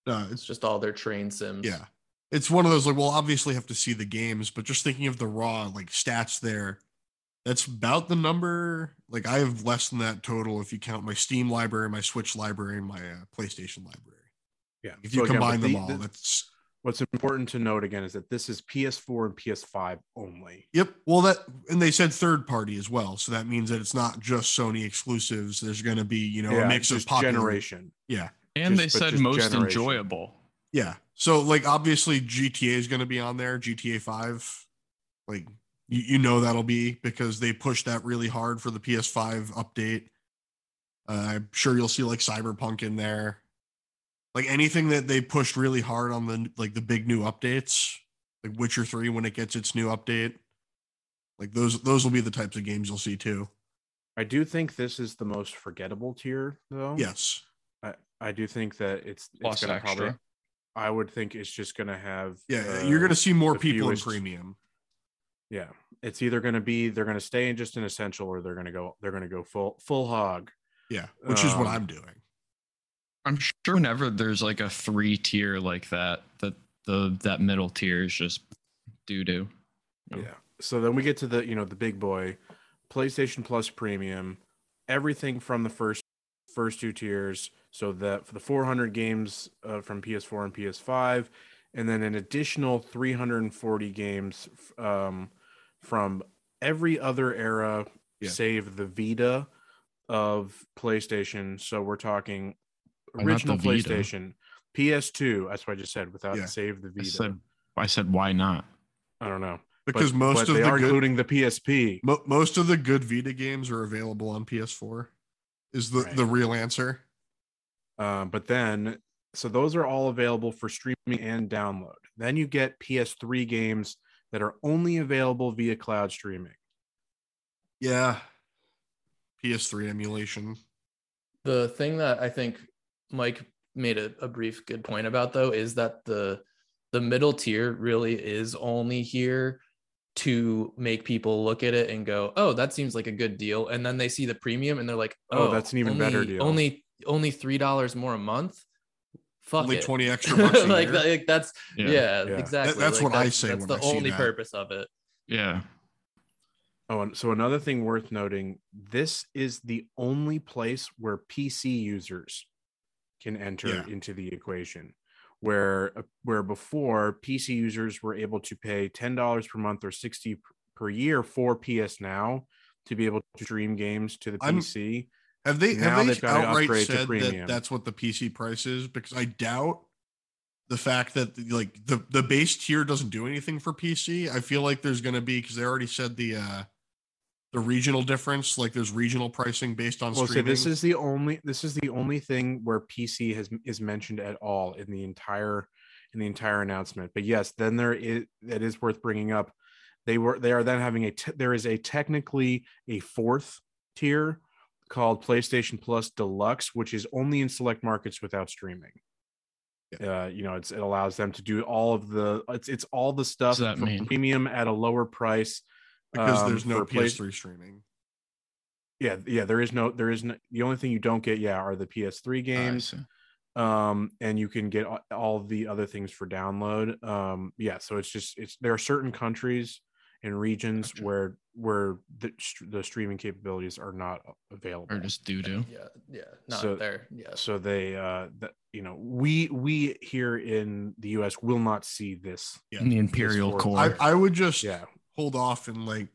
C: Uh,
D: It's
C: it's
D: just all their train sims.
C: yeah, it's one of those like we'll obviously have to see the games, but just thinking of the raw like stats there, that's about the number. Like I have less than that total if you count my Steam library, my Switch library, and my uh, PlayStation library.
A: yeah
C: If
A: So
C: you
A: again, but
C: combine them
A: the-
C: all,
A: the-
C: that's
A: what's important to note again is that this is ps4 and ps5 only
C: Yep. Well, that and they said third party as well, so that means that it's not just Sony exclusives. There's going to be you know
A: yeah,
C: a mix of
A: just
C: popular.
A: generation
C: Yeah,
B: And
A: Just-
B: they said most
A: generation.
B: enjoyable.
C: yeah. So like obviously GTA is going to be on there. GTA Five, like you, you know that'll be because they pushed that really hard for the PS5 update. Uh, I'm sure you'll see like Cyberpunk in there, like anything that they pushed really hard on the like the big new updates, like Witcher Three when it gets its new update. Like those, those will be the types of games you'll see too.
A: i do think this is the most forgettable tier though
C: Yes.
A: I, I do think that it's, it's gonna
B: extra.
A: probably I would think it's just gonna have
C: Yeah,
A: uh,
C: you're going to see more people
A: fewest-
C: in premium.
A: Yeah it's either gonna be they're gonna stay in just an essential or they're gonna go they're gonna go full full hog
C: Yeah, which is what
A: Um,
C: I'm doing.
B: I'm sure whenever there's like a three tier like that, that the that middle tier is just doo doo.
A: Yeah so then we get to the you know the big boy PlayStation Plus Premium everything from the first first two tiers so that for the 400 games uh, from PS4 and PS5 and then an additional 340 games um, from every other era
C: Yeah.
A: save the Vita of PlayStation. So we're talking original? PlayStation, PS2. That's what I just said without
C: Yeah.
A: save the
B: I
A: Vita.
B: said, I said, why not?
A: I don't know
C: Because
A: But-
C: most
A: but
C: of
A: they
C: the
A: are
C: good,
A: including the PSP.
C: mo- most of the good Vita games are available on PS4. Is the
A: Right.
C: the real answer?
A: Um, but then, so those are all available for streaming and download. Then you get PS3 games that are only available via cloud streaming.
C: Yeah. PS3 emulation.
D: The thing that I think Mike made a, a brief good point about though is that the the middle tier really is only here to make people look at it and go, "Oh, that seems like a good deal," and then they see the premium and they're like,
A: Oh,
D: "Oh,
A: that's an even better deal."
D: Only only three dollars more a month. Fuck
C: Only
D: it.
C: 20 extra bucks
D: like, that- like that's yeah,
A: Yeah.
D: exactly.
C: that's
D: Like,
C: what I say
D: That's
C: when
D: the
C: I see
D: only
C: that.
D: purpose of it.
B: Yeah.
A: Oh, and so another thing worth noting this is the only place where PC users can enter
C: Yeah.
A: into the equation. Where uh, where before PC users were able to pay ten dollars per month or sixty per year for PS Now to be able to stream games to the
C: I'm-
A: PC.
C: Have they
A: Now
C: have they outright said that that's what the PC price is? Because I doubt the fact that like the the base tier doesn't do anything for PC. I feel like there's going to be because they already said the uh the regional difference. Like there's regional pricing based on
A: Well, so this is the only this is the only thing where PC has is mentioned at all in the entire in the entire announcement. But yes, then there is that is worth bringing up. They were they are then having a te- there is a technically a fourth tier called PlayStation Plus Deluxe, which is only in select markets without streaming. Uh, you know, it's it allows them to do all of the it's it's all the stuff
B: that mean?
A: premium at a lower price.
C: because
A: um,
C: there's no
A: for
C: PS3 streaming.
A: Yeah, yeah, there is no there is no the only thing you don't get, yeah, are the PS3 games. um and you can get a- all the other things for download um yeah so it's just it's there are certain countries and regions
B: Gotcha.
A: where where the, the streaming capabilities are not available
B: Or just doo doo.
D: Yeah, yeah, not
A: So-
D: there. Yeah.
A: so they uh that you know we we here in the us will not see this
C: Yeah.
B: In the Imperial
A: for-
B: Core.
C: I, I would just
A: yeah
C: hold off and like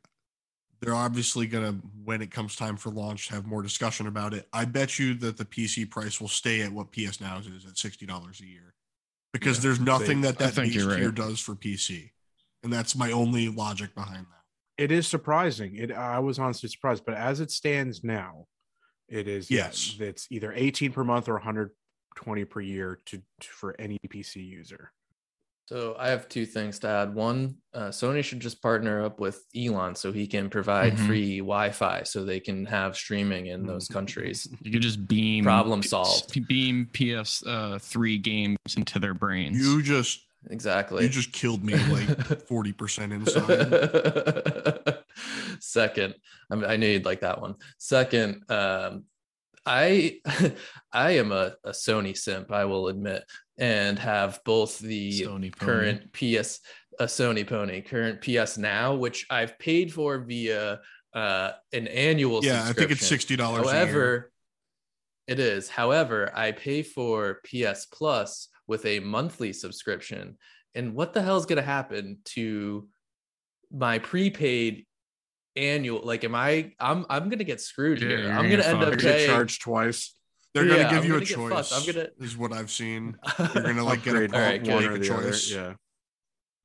C: they're obviously gonna when it comes time for launch have more discussion about it. I bet you that the PC price will stay at what PS Now is at sixty dollars a year because
A: Yeah,
C: there's nothing
A: they-
C: that that
B: think
C: base
B: you're right.
C: does for PC, and that's my only logic behind that.
A: It is surprising it i was honestly surprised but as it stands now it is
C: Yes.
A: it's either 18 per month or 120 per year to, to for any PC user.
D: So I have two things to add. One, uh, Sony should just partner up with Elon so he can provide
B: Mhm.
D: free Wi-Fi so they can have streaming in those countries.
B: You could just beam
D: Problem solved.
B: Beam PS uh, three games into their brains.
C: You just
D: Exactly.
C: you just killed me like forty percent inside.
D: Second, I, mean, I knew you'd like that one. Second, um, I I am a, a Sony simp, I will admit, and have both the
B: Sony pony.
D: current PS a Sony Pony current PS Now, which I've paid for via uh, an annual.
C: Yeah, I think it's sixty dollars.
D: However, it is. However, I pay for PS Plus with a monthly subscription. And what the hell is going to happen to my prepaid annual? Like, am I? I'm I'm going to get screwed
B: Yeah,
D: here. I'm
B: gonna
D: end
B: fuck.
D: up
A: You're
D: paying.
A: charged twice.
C: they're gonna give
D: I'm
C: you a
D: gonna get
C: choice.
D: fucked. I'm gonna-
C: is what I've seen. You're gonna like get a
A: Upgrade
D: All right,
C: pump,
D: good.
C: make
A: one or
C: a
A: the other.
C: choice.
A: Yeah.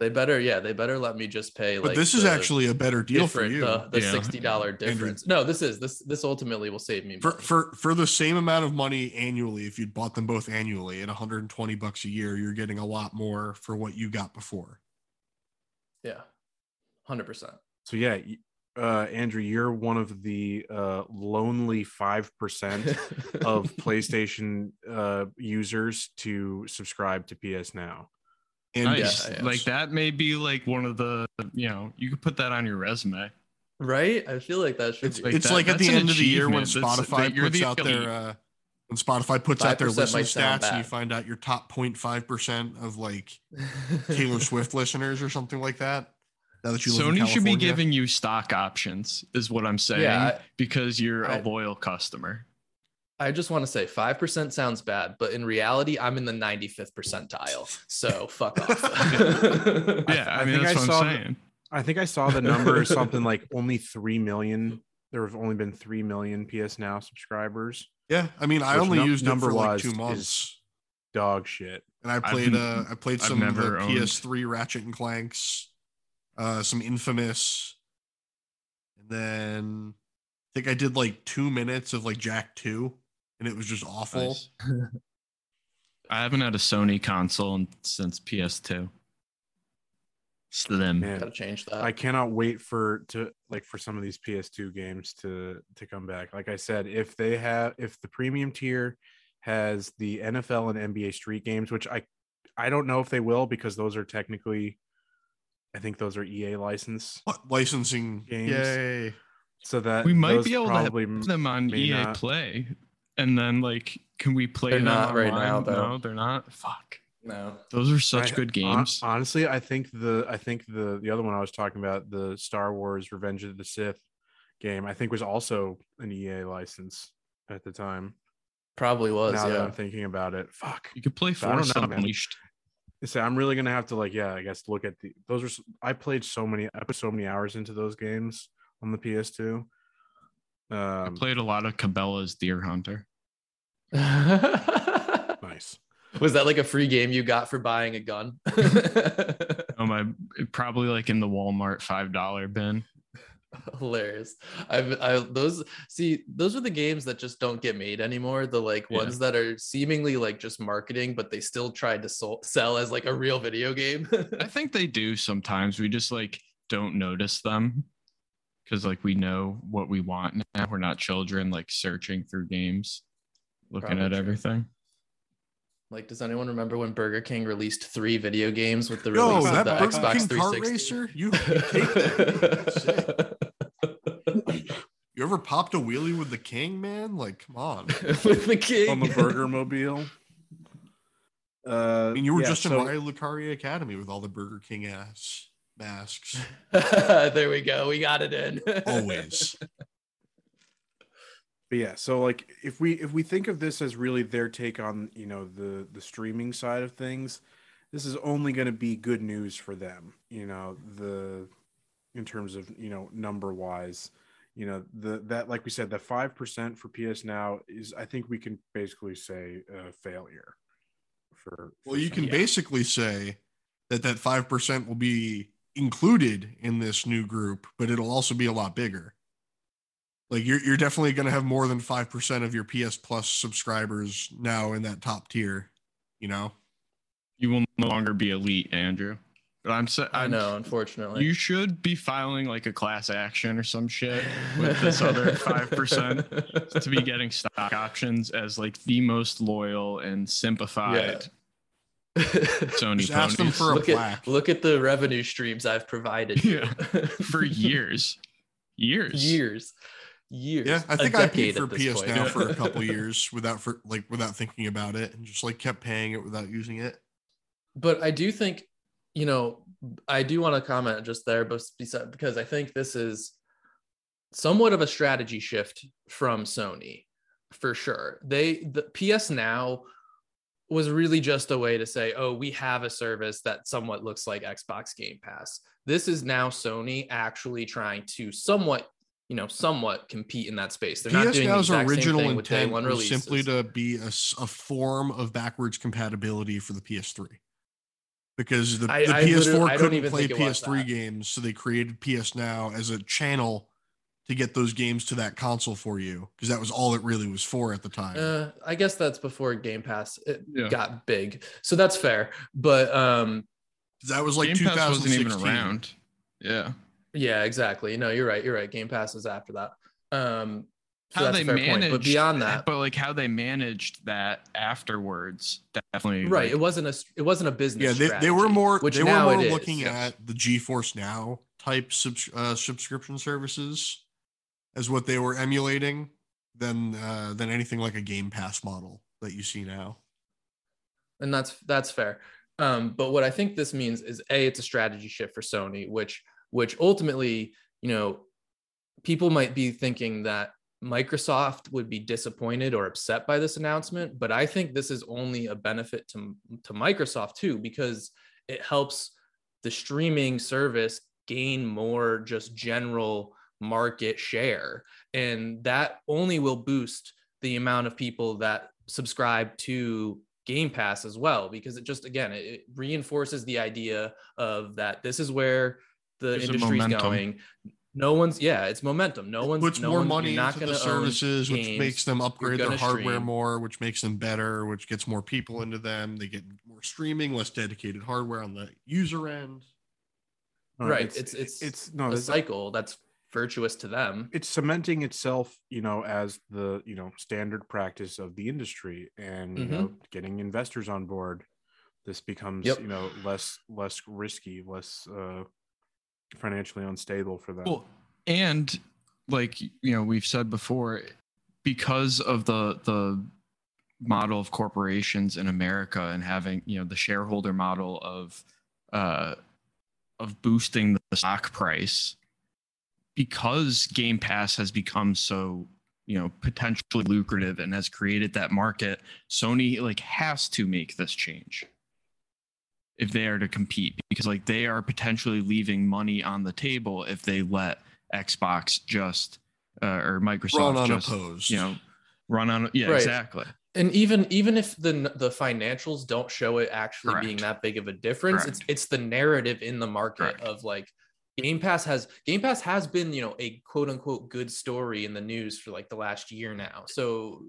D: They better, yeah, they better let me just pay.
C: But
D: like
C: this is actually a better deal for you.
D: The, the
B: Yeah.
D: sixty dollar difference. No, this is this this ultimately will save me
C: for
D: money.
C: for for the same amount of money annually if you'd bought them both annually at 120 bucks a year you're getting a lot more for what you got before
D: yeah, hundred percent.
A: So yeah, uh, Andrew, you're one of the uh, lonely five percent of PlayStation uh, users to subscribe to PS Now.
C: And
B: Nice.
D: Yeah, yeah.
B: Like that may be like one of the you know you could put that on your resume.
D: right? I feel like that should
C: it's,
D: be.
C: it's
B: that-
C: like at the end of the year when spotify
B: that
C: puts
B: the
C: out their uh when spotify puts out their
D: 5%
C: listen stats and you find out your top 0.5% of like taylor swift listeners or something like that now that you live in
B: Sony should be giving you stock options, is what I'm saying,
D: Yeah,
B: because you're a
D: I-
B: loyal customer.
D: I just want to say five percent sounds bad, but in reality, I'm in the 95th percentile. So fuck off.
B: Yeah, I,
A: I
B: mean
A: think
B: that's
A: I
B: what
A: saw
B: I'm
A: the- I think I saw the number something like only three million. There have only been three million PS Now subscribers.
C: yeah i mean i
A: Which
C: only
A: num-
C: used it for like
A: number-wise
C: two months
A: Dog shit.
C: and I played uh I played some of the
B: owned-
C: PS3 Ratchet and Clanks, uh some Infamous, and then I think I did like two minutes of like Jak 2, and it was just awful.
B: Nice. I haven't had a Sony console since PS2. Slim.
A: Man,
D: Gotta change that.
A: I cannot wait for to like for some of these PS2 games to to come back. Like I said, if they have if the premium tier has the NFL and NBA Street games, which I I don't know if they will because those are technically I think those are EA license.
C: What licensing
A: Games.
C: Yay.
A: So that
B: We might be able to have them on EA
A: not.
B: Play, and then like, can we play
D: They're
B: them
D: not right now, though.
B: No, they're not. Fuck.
D: no.
B: Those are such
A: I-
B: good
A: hon-
B: games.
A: honestly, I think the I think the the other one I was talking about, the Star Wars Revenge of the Sith game, I think was also an EA license at the time.
D: Probably was.
A: now that. I'm thinking about it, fuck.
B: you could play
A: I don't
B: Force
A: know, man.
B: Unleashed.
A: So I'm really gonna have to like, yeah, I guess look at the those are. I played so many. I put so many hours into those games on the PS2.
B: I
A: Um,
B: played a lot of Cabela's Deer Hunter.
A: nice.
D: was that like a free game you got for buying a gun?
B: Oh my! Probably like in the Walmart five dollar bin.
D: Hilarious. I've I those see those are the games that just don't get made anymore. The like
B: Yeah.
D: ones that are seemingly like just marketing, but they still tried to sol- sell as like a real video game.
B: I think they do sometimes. We just like don't notice them because like we know what we want now. We're not children like searching through games, looking
D: Probably
B: at
D: true.
B: everything.
D: like, does anyone remember when Burger King released three video games with the
C: Yo,
D: release
C: that
D: of the
C: Burger
D: Xbox
C: King kart
D: 360?
C: racer, you, you take that. Sick. You ever popped a wheelie with the king, man? Like, come on.
D: with the king
A: On the Burger Mobile. Uh,
C: I mean, you were
A: yeah,
C: just in
A: so-
C: Riley Lucaria Academy with all the Burger King ass masks.
D: there we go. We got it in.
C: Always.
A: but yeah so like if we if we think of this as really their take on you know the the streaming side of things this is only going to be good news for them you know the in terms of you know number wise you know the that like we said the 5% for ps now is i think we can basically say a failure for
C: Well,
A: for
C: you
A: some-
C: can
B: Yeah.
C: basically say that that 5% will be included in this new group, but it'll also be a lot bigger. Like you're you're definitely going to have more than 5% of your PS Plus subscribers now in that top tier, you know.
B: You will no longer be elite, Andrew. But I'm so
D: I
B: I'm,
D: know, unfortunately.
B: You should be filing like a class action or some shit with this other five percent to be getting stock options as like the most loyal and simplified Sony
C: Just ask them for a
D: look
C: plaque.
D: at look at the revenue streams I've provided you.
B: for years. Years.
D: years, years.
C: Yeah, I think I paid for PS
D: point.
C: Now for a couple years without for like without thinking about it and just like kept paying it without using it.
D: but I do think, you know, I do want to comment just there, but because I think this is somewhat of a strategy shift from Sony, for sure. They the PS Now was really just a way to say, oh, we have a service that somewhat looks like Xbox Game Pass. This is now Sony actually trying to somewhat, you know, somewhat compete in that space. They're not doing
C: Now's
D: the exact
C: original
D: same thing with day one releases.
C: simply to be a form of backwards compatibility for the PS3. Because the,
D: I-
C: the
D: I
C: PS4 couldn't
D: even
C: play
D: think it was
C: PS3 games, so they created PS Now as a channel to get those games to that console for you, because that was all it really was for at the time.
D: Uh, I guess that's before Game Pass it
B: Yeah.
D: got big, so that's fair. But um,
C: that was like
B: Game Pass wasn't even around. Yeah.
D: yeah, exactly. No, you're right. You're right. Game Pass is after that. Um, so
B: how
D: that's
B: they
D: a fair point.
B: managed
D: But beyond that,
B: but like how they managed that afterwards definitely
D: right?
B: like,
D: It wasn't a it wasn't a business.
C: Yeah, they, they were more
D: which
C: they were more looking
B: yeah.
C: at the GeForce Now type subs, uh, subscription services as what they were emulating than uh, than anything like a Game Pass model that you see now.
D: and that's that's fair. Um, but what I think this means is a it's a strategy shift for Sony, which which ultimately, you know, people might be thinking that Microsoft would be disappointed or upset by this announcement, but I think this is only a benefit to to Microsoft too because it helps the streaming service gain more just general market share and that only will boost the amount of people that subscribe to Game Pass as well because it just again it, reinforces the idea of that this is where the
B: There's
D: industry's going. No one's yeah, it's momentum. No one's
C: Puts
D: no
C: more
D: one's,
C: money
D: not
C: into the services, which makes them upgrade their hardware
D: stream.
C: more, which makes them better, which gets more people into them. They get more streaming, less dedicated hardware on the user end.
A: No,
D: right. It's it's
A: it's no
D: a cycle that's virtuous to them.
A: it's cementing itself you know as the you know standard practice of the industry and you
D: Mhm.
A: know getting investors on board this becomes
D: Yep.
A: you know less less risky less uh financially unstable for them
B: Well, and like you know, we've said before, because of the the model of corporations in America and having you know the shareholder model of uh of boosting the stock price, because Game Pass has become so you know potentially lucrative and has created that market, Sony like has to make this change if they are to compete because like they are potentially leaving money on the table if they let Xbox just uh, or Microsoft
C: Run
B: just
C: unopposed.
B: you know run on yeah
D: Right.
B: exactly
D: And even even if the the financials don't show it actually being that big of a difference, it's it's the narrative in the market
B: Correct.
D: of like Game Pass has Game Pass has been, you know, a quote unquote good story in the news for like the last year now. So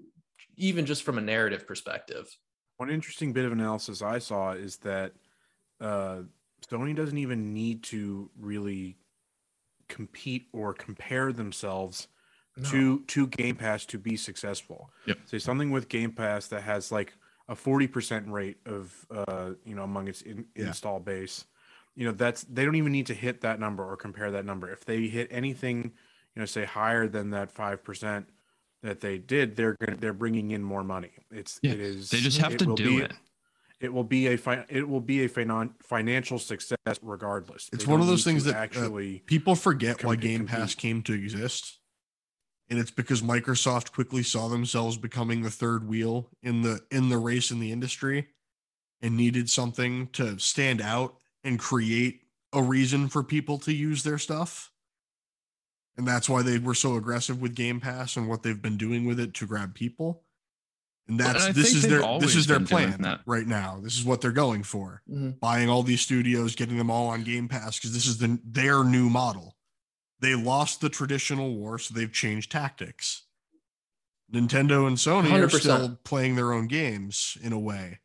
D: even just from a narrative perspective.
A: One interesting bit of analysis I saw is that uh, Sony doesn't even need to really compete or compare themselves to to Game Pass to be successful.
B: Yep.
A: Say something with Game Pass that has like a forty percent rate of uh, you know among its in,
C: Yeah.
A: install base. You know that's they don't even need to hit that number or compare that number. If they hit anything, you know, say higher than that five percent that they did, they're gonna they're bringing in more money. It's
B: Yeah,
A: it is
B: they just have to do
A: be-
B: it
A: it will be a fi- it will be a finan- financial success regardless.
C: It's
A: They
C: one of those things
A: to
C: that, uh,
A: actually
C: People forget why
A: Com-
C: Game Pass came to exist. And it's because Microsoft quickly saw themselves becoming the third wheel in the in the race in the industry and needed something to stand out and create a reason for people to use their stuff. And that's why they were so aggressive with Game Pass and what they've been doing with it to grab people. And that's
B: and
C: this
B: think
C: is
B: they've
C: their this is their plan right now. This is what they're going for
D: Mhm.
C: buying all these studios, getting them all on Game Pass because this is the their new model. they lost the traditional war, so they've changed tactics. Nintendo and Sony are
D: 100%.
C: still playing their own games in a way.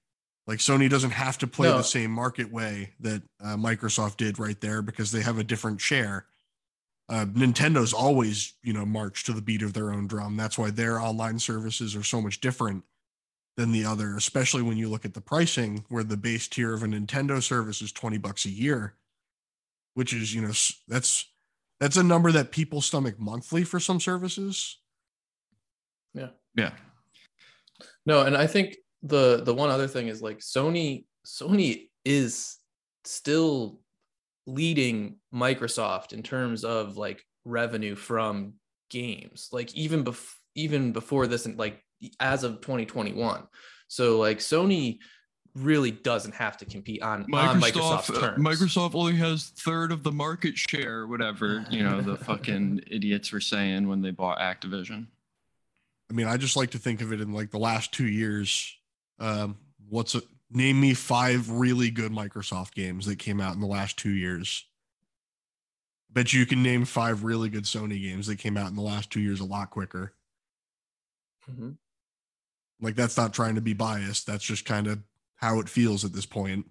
C: Like Sony doesn't have to play
D: No.
C: the same market way that uh, Microsoft did right there because they have a different share. Uh, Nintendo's always, you know, march to the beat of their own drum. That's why their online services are so much different than the other, especially when you look at the pricing, where the base tier of a Nintendo service is twenty bucks a year, which is, you know, that's that's a number that people stomach monthly for some services.
B: Yeah. Yeah.
D: No, and I think the the one other thing is like Sony Sony is still leading Microsoft in terms of like revenue from games. Like even bef- even before this and like as of 2021. So like Sony really doesn't have to compete on on Microsoft's
B: Microsoft, uh,
D: terms.
B: Microsoft only has third of the market share, whatever you know the fucking idiots were saying when they bought Activision.
C: I mean, I just like to think of it in like the last two years. Um, what's a, name me five really good Microsoft games that came out in the last two years? Bet you can name five really good Sony games that came out in the last two years a lot quicker.
D: Mhm.
C: Like that's not trying to be biased. That's just kind of how it feels at this point.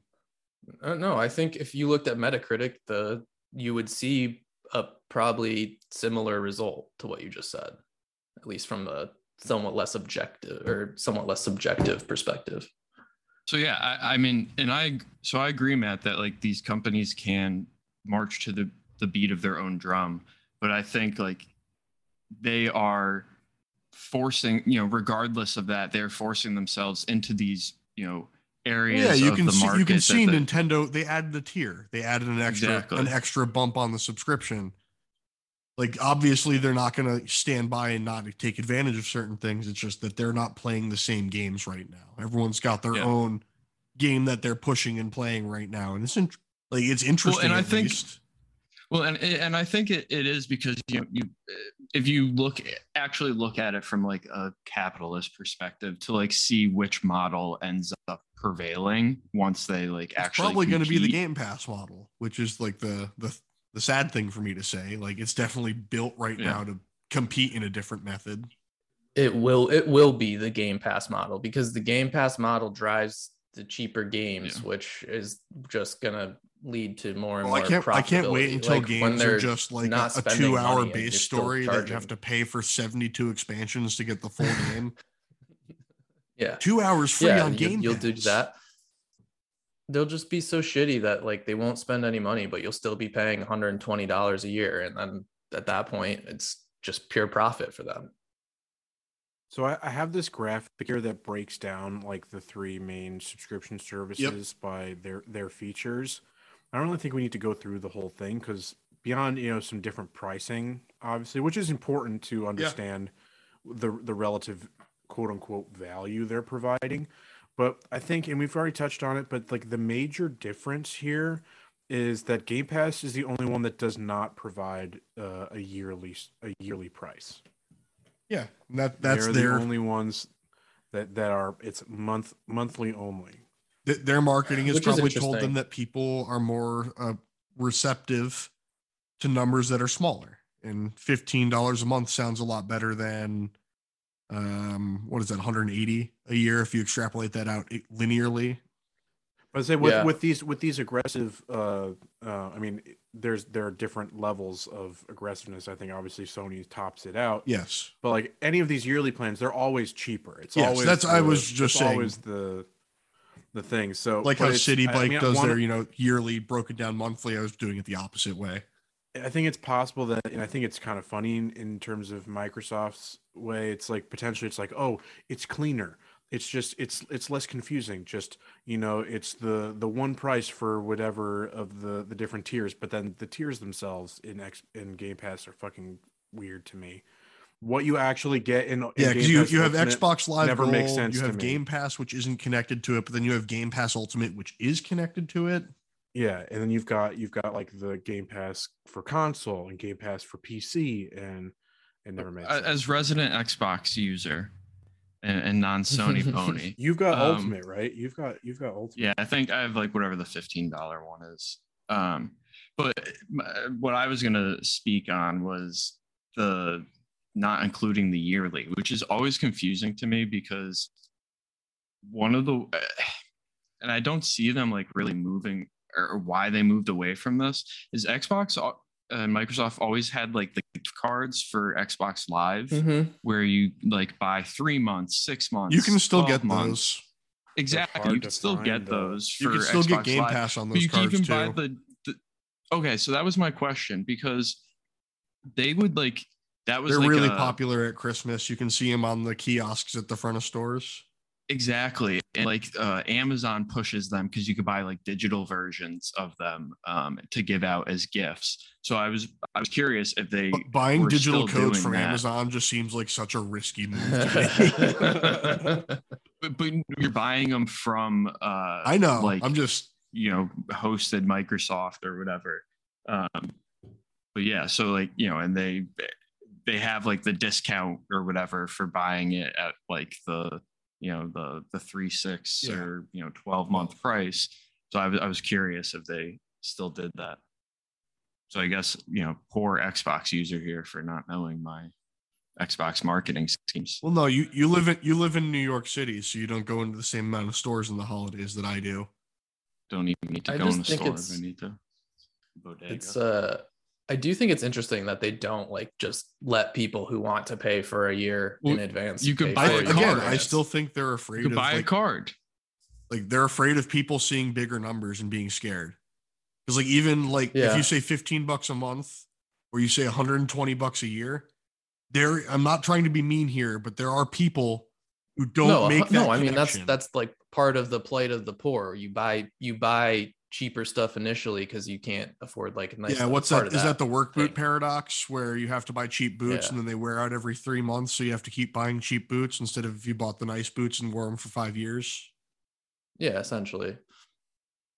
D: Uh, no, I think if you looked at Metacritic, the you would see a probably similar result to what you just said, at least from a somewhat less objective or somewhat less subjective perspective.
B: So yeah, I, I mean, and I so I agree, Matt, that like these companies can march to the the beat of their own drum, but I think like they are forcing, you know, regardless of that, they're forcing themselves into these, you know, areas.
C: Yeah, you
B: of
C: can
B: the
C: see
B: market
C: you can see
B: the-
C: Nintendo. They added a tier. They added an extra
B: Exactly.
C: an extra bump on the subscription. Like obviously they're not going to stand by and not take advantage of certain things. It's just that they're not playing the same games right now. Everyone's got their
B: Yeah.
C: own game that they're pushing and playing right now, and it's int- like it's interesting.
B: I
C: at
B: think-
C: least.
B: Well, and and I think it, it is because you you if you look actually look at it from like a capitalist perspective to like see which model ends up prevailing once they like
C: it's
B: actually
C: probably going to be the. Game Pass model, which is like the the the sad thing for me to say. Like it's definitely built right
B: Yeah.
C: now to compete in a different method.
D: It will it will be the Game Pass model because the Game Pass model drives the cheaper games,
B: Yeah.
D: which is just gonna lead to more and
C: Well, I can't. I can't wait until
D: Like, when
C: games are
D: they're
C: just like a,
D: not
C: a
D: spending
C: two-hour base story that you have to pay for seventy-two expansions to get the full game.
D: yeah
C: Two hours free
D: yeah,
C: on
D: you,
C: Game
D: you'll do that. They'll just be so shitty that like they won't spend any money, but you'll still be paying 120 dollars a year, and then at that point, it's just pure profit for them.
A: So I, I have this graphic here that breaks down like the three main subscription services by their their features. I don't really think we need to go through the whole thing because beyond you know some different pricing, obviously, which is important to understand the the relative quote unquote value they're providing. But I think, and we've already touched on it, but like the major difference here is that Game Pass is the only one that does not provide uh, a yearly a yearly price.
C: Yeah, that that's
A: They're
C: their
A: the only ones that that are it's month monthly only.
C: th- their marketing has
D: Which
C: probably told them that people are more uh, receptive to numbers that are smaller, and fifteen dollars a month sounds a lot better than um what is that 180 a year if you extrapolate that out linearly
A: But I say with,
D: Yeah.
A: with these with these aggressive, uh, uh, I mean, there's there are different levels of aggressiveness. I think obviously Sony tops it out,
C: yes
A: but like any of these yearly plans, they're always cheaper. It's
C: Yes,
A: always
C: that's- I was just
A: it's
C: saying.
A: always the the thing. So
C: like
A: but
C: how City
A: I- I
C: Bike
A: mean,
C: does
A: one
C: their you know yearly broken down monthly i was doing it the opposite way
A: I think it's possible that, and I think it's kind of funny in, in terms of Microsoft's way. It's like potentially, it's like, oh, it's cleaner. It's just, it's, it's less confusing. Just, you know, it's the the one price for whatever of the the different tiers. But then the tiers themselves in X in Game Pass are fucking weird to me. What you actually get in, in
C: yeah
A: Game
C: because you,
A: Pass
C: you have
A: Ultimate-
C: xbox live
A: never makes sense
C: you have
A: me.
C: game pass which isn't connected to it but then you have game pass ultimate which is connected to it
A: Yeah, and then you've got you've got like the Game Pass for console and Game Pass for PC, and it never makes sense.
B: as resident Xbox user and, and non-Sony pony.
A: You've got
B: Um,
A: Ultimate, right? You've got you've got Ultimate.
B: Yeah, I think I have like whatever the fifteen dollar one is. Um, but what I was going to speak on was the not including the yearly, which is always confusing to me because one of the, and I don't see them like really moving or why they moved away from this is Xbox and Microsoft always had like the cards for Xbox Live
D: Mhm.
B: where you like buy three months, six months.
C: You can still get
B: months.
C: those.
B: Exactly. You can still
A: find,
B: get
A: though.
B: those
C: You can still get Game
B: Live.
C: Pass on
B: But
C: those
B: you can
C: cards
B: even
C: too.
B: buy the, the okay so that was my question because they would like that was
C: They're
B: like
C: really
B: a-
C: popular at Christmas. You can see them on the kiosks at the front of stores.
B: Exactly and like uh, amazon pushes them because you could buy like digital versions of them um, to give out as gifts so i was i was curious if they
C: But buying digital codes from
B: that.
C: Amazon just seems like such a risky move to
B: but, but you're buying them from uh
C: I know.
B: like
C: I'm just
B: you know hosted microsoft or whatever um but yeah so like you know and they they have like the discount or whatever for buying it at like the you know the the three six
C: Yeah.
B: or you know 12 month price so I was I was curious if they still did that so i guess you know poor xbox user here for not knowing my xbox marketing schemes
C: well, no. You you live in you live in New York City, so you don't go into the same amount of stores in the holidays that I do.
B: don't even need to
D: I
B: go in the
D: think
B: store
D: it's-
B: if i need to bodega.
D: it's uh I do think it's interesting that they don't like just let people who want to pay for a year in advance.
B: you could
D: pay
B: buy a
C: again,
B: card.
C: I still think they're
B: you
C: afraid
B: could
C: of
B: buy a
C: like,
B: card
C: like they're afraid of people seeing bigger numbers and being scared. Because like even like if you say 15 bucks a month or you say 120 bucks a year, there I'm not trying to be mean here, but there are people who don't
D: no,
C: make that.
D: no. I mean that's that's like part of the plight of the poor. You buy you buy cheaper stuff initially because you can't afford like a nice.
C: yeah. What's
D: Part
C: that?
D: of
C: Is that the work boot
D: thing.
C: paradox where you have to buy cheap boots
D: Yeah.
C: and then they wear out every three months, so you have to keep buying cheap boots instead of if you bought the nice boots and wore them for five years.
D: Yeah, essentially.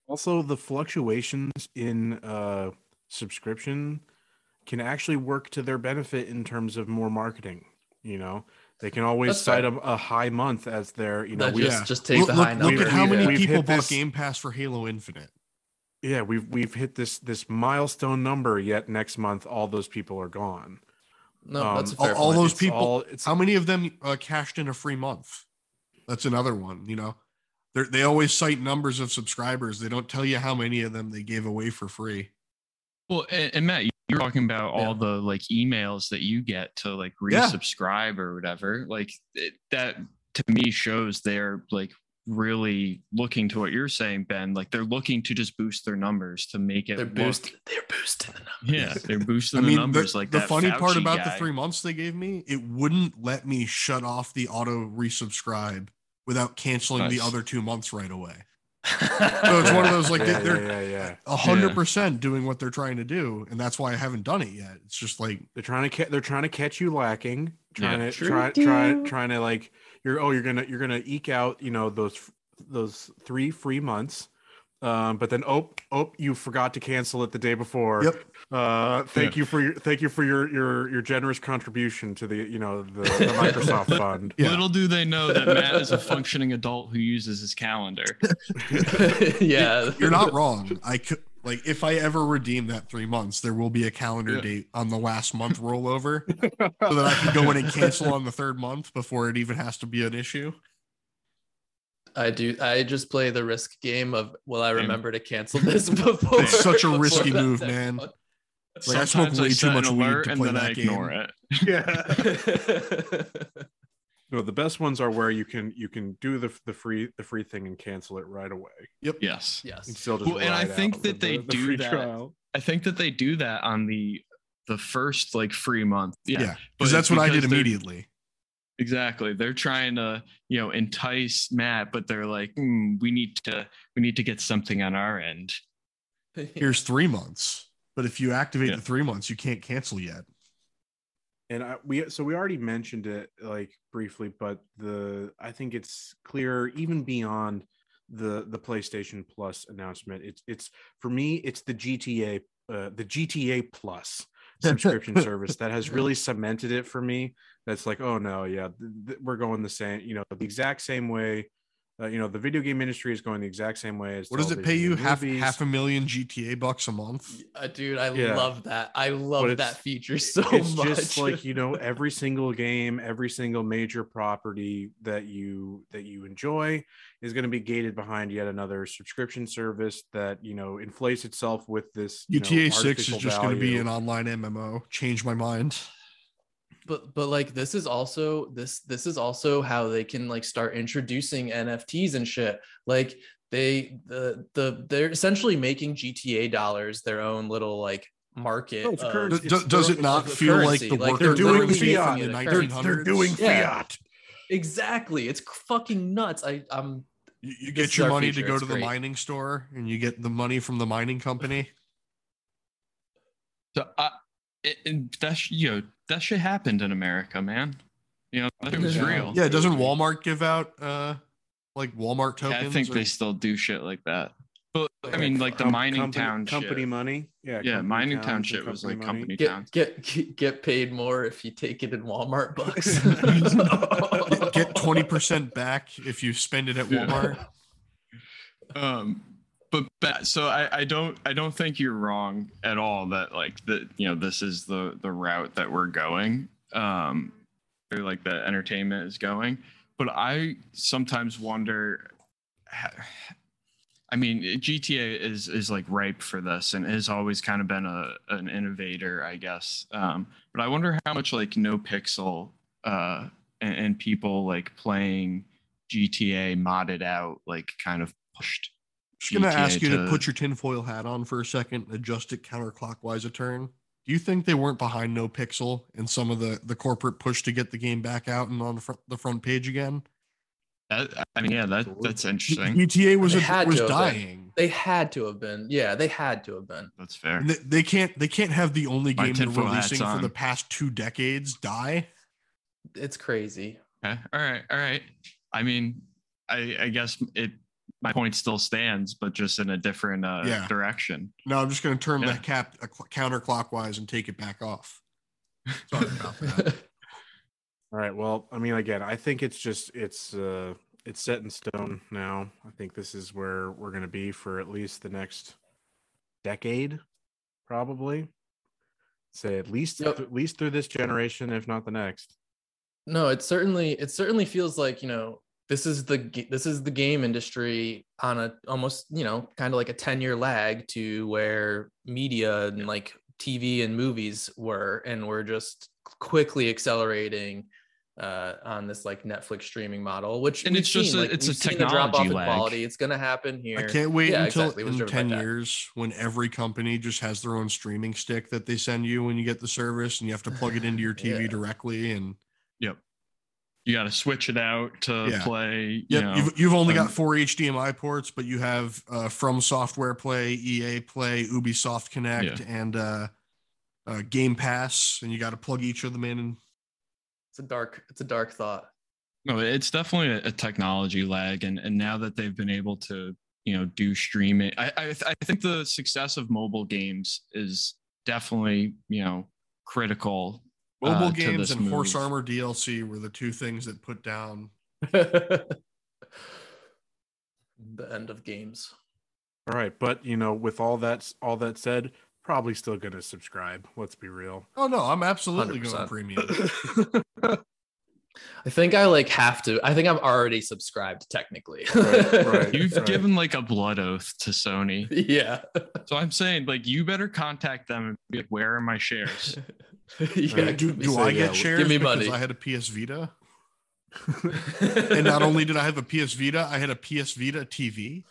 A: also the fluctuations in uh subscription can actually work to their benefit in terms of more marketing you know they can always
D: That's
A: cite a, a high month as their you know
D: That
A: we
D: just
C: yeah.
D: just take
C: look,
D: the
C: look-
D: high
C: look
D: number.
C: at how many
A: we've
C: people bought
A: this-
C: Game Pass for Halo Infinite.
A: Yeah we've we've hit this this milestone number yet next month all those people are gone
D: No,
A: Um,
D: that's a
C: all-
D: fair
C: all
D: point.
C: those
A: It's
C: people-
A: all- it's
C: How many of them uh, cashed in a free month? That's another one. You know, they they always cite numbers of subscribers. They don't tell you how many of them they gave away for free.
B: Well, and, and Matt, you're talking about
D: Yeah.
B: all the like emails that you get to like
C: Yeah.
B: resubscribe or whatever. Like it, that to me shows they're like really looking to what you're saying, Ben. Like they're looking to just boost their numbers to make it
D: They're
B: look-
D: boosting. They're boosting the numbers.
B: Yeah, they're boosting
C: I mean,
B: the numbers.
C: the,
B: like
C: the
B: that
C: funny part
B: Fauci
C: about the three months they gave me, it wouldn't let me shut off the auto resubscribe without canceling the other two months right away. So it's one of those like
A: yeah,
C: they're
A: yeah, yeah, yeah.
C: a hundred percent doing what they're trying to do, and that's why I haven't done it yet. It's just like
A: They're trying to ca- they're trying to catch you lacking, trying
B: Yeah.
A: to
D: True
A: try try trying to like you're oh you're gonna you're gonna eke out you know those those three free months, um, but then oh oh you forgot to cancel it the day before.
C: Yep.
A: Uh, thank you for your thank you for your your your generous contribution to the you know the, the Microsoft fund.
C: Yeah.
B: Little do they know that Matt is a functioning adult who uses his calendar.
D: yeah,
C: you're not wrong. I could like if I ever redeem that three months, there will be a calendar
B: Yeah.
C: date on the last month rollover so that I can go in and cancel on the third month before it even has to be an issue.
D: I do. I just play the risk game of will I
B: Same.
D: remember to cancel this before?
C: It's such a risky move, man.
D: month?
C: Like, I smoke
B: Sometimes
C: way too much weed
B: alert
C: to
B: and
C: play
B: then I
C: that
B: ignore
C: game.
B: it.
A: yeah. No, the best ones are where you can you can do the the free the free thing and cancel it right away. Yep.
B: Yes.
A: And
D: yes.
A: still just
B: Well, and I think that
A: with
B: they
A: the- the
B: do
A: free
B: that.
A: trial.
B: I think that they do that on the the first like free month.
C: Yeah,
B: Yeah.
C: because that's what I did immediately.
B: Exactly. They're trying to, you know, entice Matt, but they're like, "Hmm, we need to we need to get something on our end.
C: Here's three months, but if you activate
B: Yeah.
C: the three months, you can't cancel yet.
A: And I, we so we already mentioned it like briefly but the i think it's clear even beyond the the playstation plus announcement. It's it's for me it's the gta uh, the gta plus subscription service that has really cemented it for me. That's like oh no yeah th- th- we're going the same you know the exact same way uh, you know the video game industry is going the exact same way as
C: What does it pay you? Half
A: movies.
C: half a million GTA bucks a month.
D: Uh, dude, I
A: Yeah.
D: love that. I love that feature so
A: it's
D: much.
A: just like you know every single game every single major property that you that you enjoy is going to be gated behind yet another subscription service that you know inflates itself with this you know,
C: GTA Six is
A: artificial
C: just going to be an online MMO. Change my mind.
D: But but like this is also this this is also how they can like start introducing nfts and shit like they the the they're essentially making gta dollars their own little like market
A: No,
D: of-
A: currency.
C: Does, does it not
D: the
C: feel like
D: currency,
C: the
D: like,
C: work
A: they're doing
C: was
A: fiat.
C: in the
D: They're-
C: 1900s?
A: they're doing
D: Yeah.
A: fiat
D: exactly it's fucking nuts i i'm
C: You, you get your money
D: future,
C: to go
D: it's
C: to the mining store, and you get the money from the mining company.
B: So uh, it, it- that sh- you know that shit happened in America, man. You know that shit was
D: Yeah.
B: real.
C: Yeah, doesn't Walmart give out uh like Walmart
B: Yeah,
C: tokens?
B: I think
C: or-
B: they still do shit like that. But I mean, like the
A: com-
B: mining
A: company,
B: town
A: company
B: shit.
A: money yeah
B: Yeah, mining
A: towns
B: town shit was like
A: money.
B: company
D: get,
B: town.
D: get get paid more if you take it in walmart bucks
C: Get- get twenty percent back if you spend it at
B: Yeah.
C: Walmart.
B: um but ba- so I, I don't i don't think you're wrong at all that like that you know this is the the route that we're going. Um or like the entertainment is going. But i sometimes wonder i mean gta is is like ripe for this and has always kind of been a an innovator i guess. Um but i wonder how much like NoPixel uh and, and people like playing gta modded out like kind of pushed
C: Just gonna ask you to
B: to-
C: put your tinfoil hat on for a second, adjust it counterclockwise a turn. Do you think they weren't behind NoPixel and some of the the corporate push to get the game back out and on the front the front page again?
B: That, I mean, yeah, that that's interesting.
C: GTA was a,
D: had
C: was
D: to been.
C: dying.
D: they had to have been yeah they had to have been
B: That's fair.
C: They, they can't they can't have the only
B: My
C: game they're releasing for the past two decades die.
D: it's crazy
B: Okay. All right. All right. I mean, I I guess it my point still stands, but just in a different uh,
C: Yeah.
B: direction.
C: No, I'm just gonna turn
B: Yeah.
C: the cap uh, counterclockwise and take it back off. Sorry about that.
A: all right well i mean again i think it's just it's uh it's set in stone now i think this is where we're going to be for at least the next decade probably say at least
D: Yep.
A: at least through this generation if not the next
D: no it certainly it certainly feels like you know this is the this is the game industry on a almost you know kind of like a 10 year lag to where media and like tv and movies were and we're just quickly accelerating uh on this like netflix streaming model which
B: And
D: we've
B: it's just
D: seen,
B: a-
D: like,
B: it's a
D: we've seen the drop off
B: technology
D: in
B: lag.
D: quality it's gonna happen here
C: I can't wait
D: Yeah,
C: until
D: exactly. It was
C: in 10 years when every company just has their own streaming stick that they send you when you get the service and you have to plug it into your TV
D: Yeah.
C: directly. And
B: Yep. You got to switch it out to
C: Yeah.
B: play. You
C: yep,
B: know,
C: you've, you've only
B: um,
C: got four HDMI ports, but you have uh, From Software Play, EA Play, Ubisoft Connect, and uh, uh, Game Pass. And you got to plug each of them in. And
D: it's a dark it's a dark thought
B: No, it's definitely a, a technology lag, and and now that they've been able to, you know, do streaming, I I, th- I think the success of mobile games is definitely you know critical.
C: Mobile
B: uh,
C: games
B: this
C: and Horse
B: move.
C: Armor DLC were the two things that put down.
D: the end of games
A: all right but you know with all that all that said probably still going to subscribe let's be real
C: Oh, no, I'm absolutely
D: 100%.
C: going premium.
D: I think I like have to. I think I'm already subscribed technically.
A: Right, right.
B: You've
A: Right.
B: given like a blood oath to Sony,
D: yeah.
B: so I'm saying like you better contact them and be like, "Where are my shares?"
D: yeah.
A: Right.
C: do do
D: some-
C: I
A: yeah,
C: get shares?
D: give me
C: because
D: money.
C: I had a PS Vita? and not only did I have a PS Vita, I had a PS Vita TV.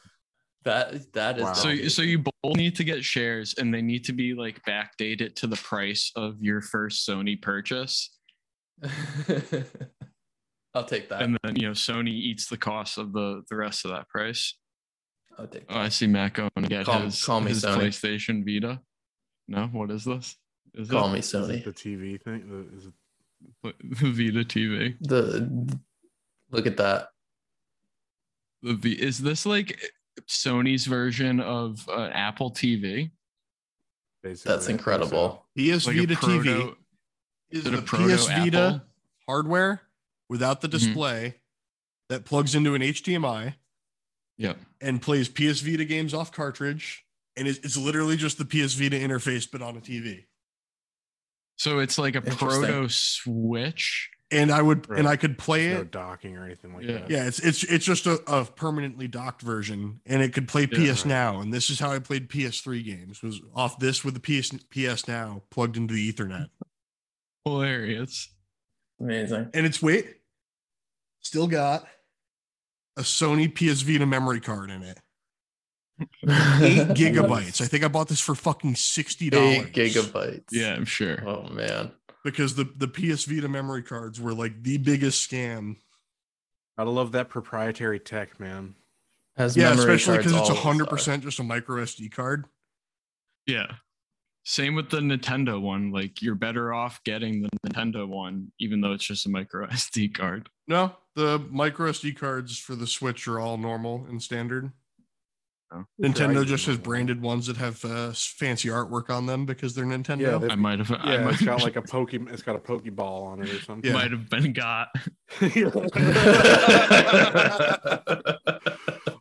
D: that that is
A: Wow.
B: So, so you both need to get shares, and they need to be like backdated to the price of your first Sony purchase,
D: I'll take that.
B: and then you know Sony eats the cost of the the rest of that price.
D: I'll take
B: Oh, I see Mac going to get
D: Call-
B: his,
D: call me
B: his
D: Sony.
B: PlayStation Vita. No, what is this? Is
D: Call
B: it
D: me
A: Is it
D: Sony.
A: the tv thing The- is it
B: the Vita TV?
D: The look at that.
B: The v, is this like Sony's version of uh, Apple TV?
A: basically
D: That's
A: I think so.
D: incredible.
C: PS
B: Like a
C: Vita TV
B: proto-
C: is
B: is it
C: the
B: a
C: PS Vita
B: Apple?
C: hardware without the
B: Mhm.
C: display that plugs into an HDMI
B: Yep.
C: and plays PS Vita games off cartridge. And it's, it's literally just the PS Vita interface, but on a TV.
B: So it's like a
D: Interesting.
B: proto Switch.
C: And I would,
A: Right.
C: and I could play
A: no
C: it.
A: docking or anything like
B: Yeah.
A: that.
C: Yeah, it's it's it's just a, a permanently docked version, and it could play
B: Yeah.
C: PS Now. And this is how I played PS3 games: was off this with the PS PS Now plugged into the Ethernet.
B: Hilarious.
D: Amazing.
C: And it's wait, still got a Sony PS Vita memory card in it. Eight gigabytes. I think I bought this for fucking sixty dollars.
D: Eight gigabytes.
B: Yeah, I'm sure.
D: Oh man.
C: because the the PS Vita memory cards were like the biggest scam.
A: Gotta love that proprietary tech, man.
D: Has
C: Yeah, especially because it's
D: always
C: hundred percent just a micro SD card.
B: Yeah. Same with the Nintendo one. Like you're better off getting the Nintendo one, even though it's just a micro SD card.
C: No, the micro SD cards for the Switch are all normal and standard.
B: Oh.
C: Nintendo
A: Right.
C: just has branded ones that have uh, fancy artwork on them because they're Nintendo.
A: Yeah,
B: I might have. I
A: Yeah,
B: might,
A: it's got like a poke. It's got a pokeball on it or something.
C: Yeah.
B: might have been got.
A: all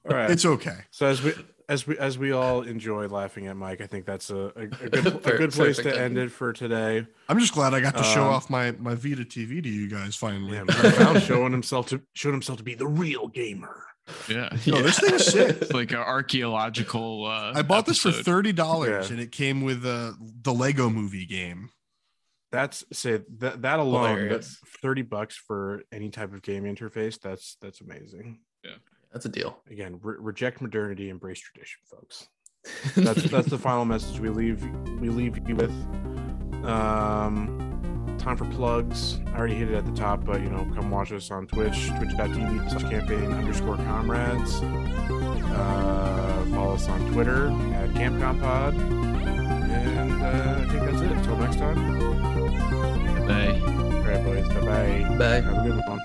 A: right.
C: it's okay.
A: So as we as we as we all enjoy laughing at Mike, I think that's a, a, a good a good place to end it for today.
C: I'm just glad I got to show
A: Um,
C: off my my Vita TV to you guys finally.
A: Yeah, Mike showing himself to showing himself to be the real gamer.
B: Yeah.
C: No, this thing's sick.
B: It's like an archaeological. Uh,
C: I bought this for thirty dollars,
A: Yeah.
C: and it came with uh, the Lego Movie game.
A: That's say that that alone, that's thirty bucks for any type of game interface. That's that's amazing.
D: That's a deal.
A: Again, re- reject modernity, embrace tradition, folks. That's that's the final message we leave we leave you with. Um, time for plugs. I already hit it at the top, but you know, come watch us on Twitch, twitch.tv slash campaign underscore comrades. Uh, follow us on Twitter at CampComPod. And uh, I think that's it. Until next time.
B: Hey.
A: All right, boys. Bye bye.
D: Bye.
A: Have a good one.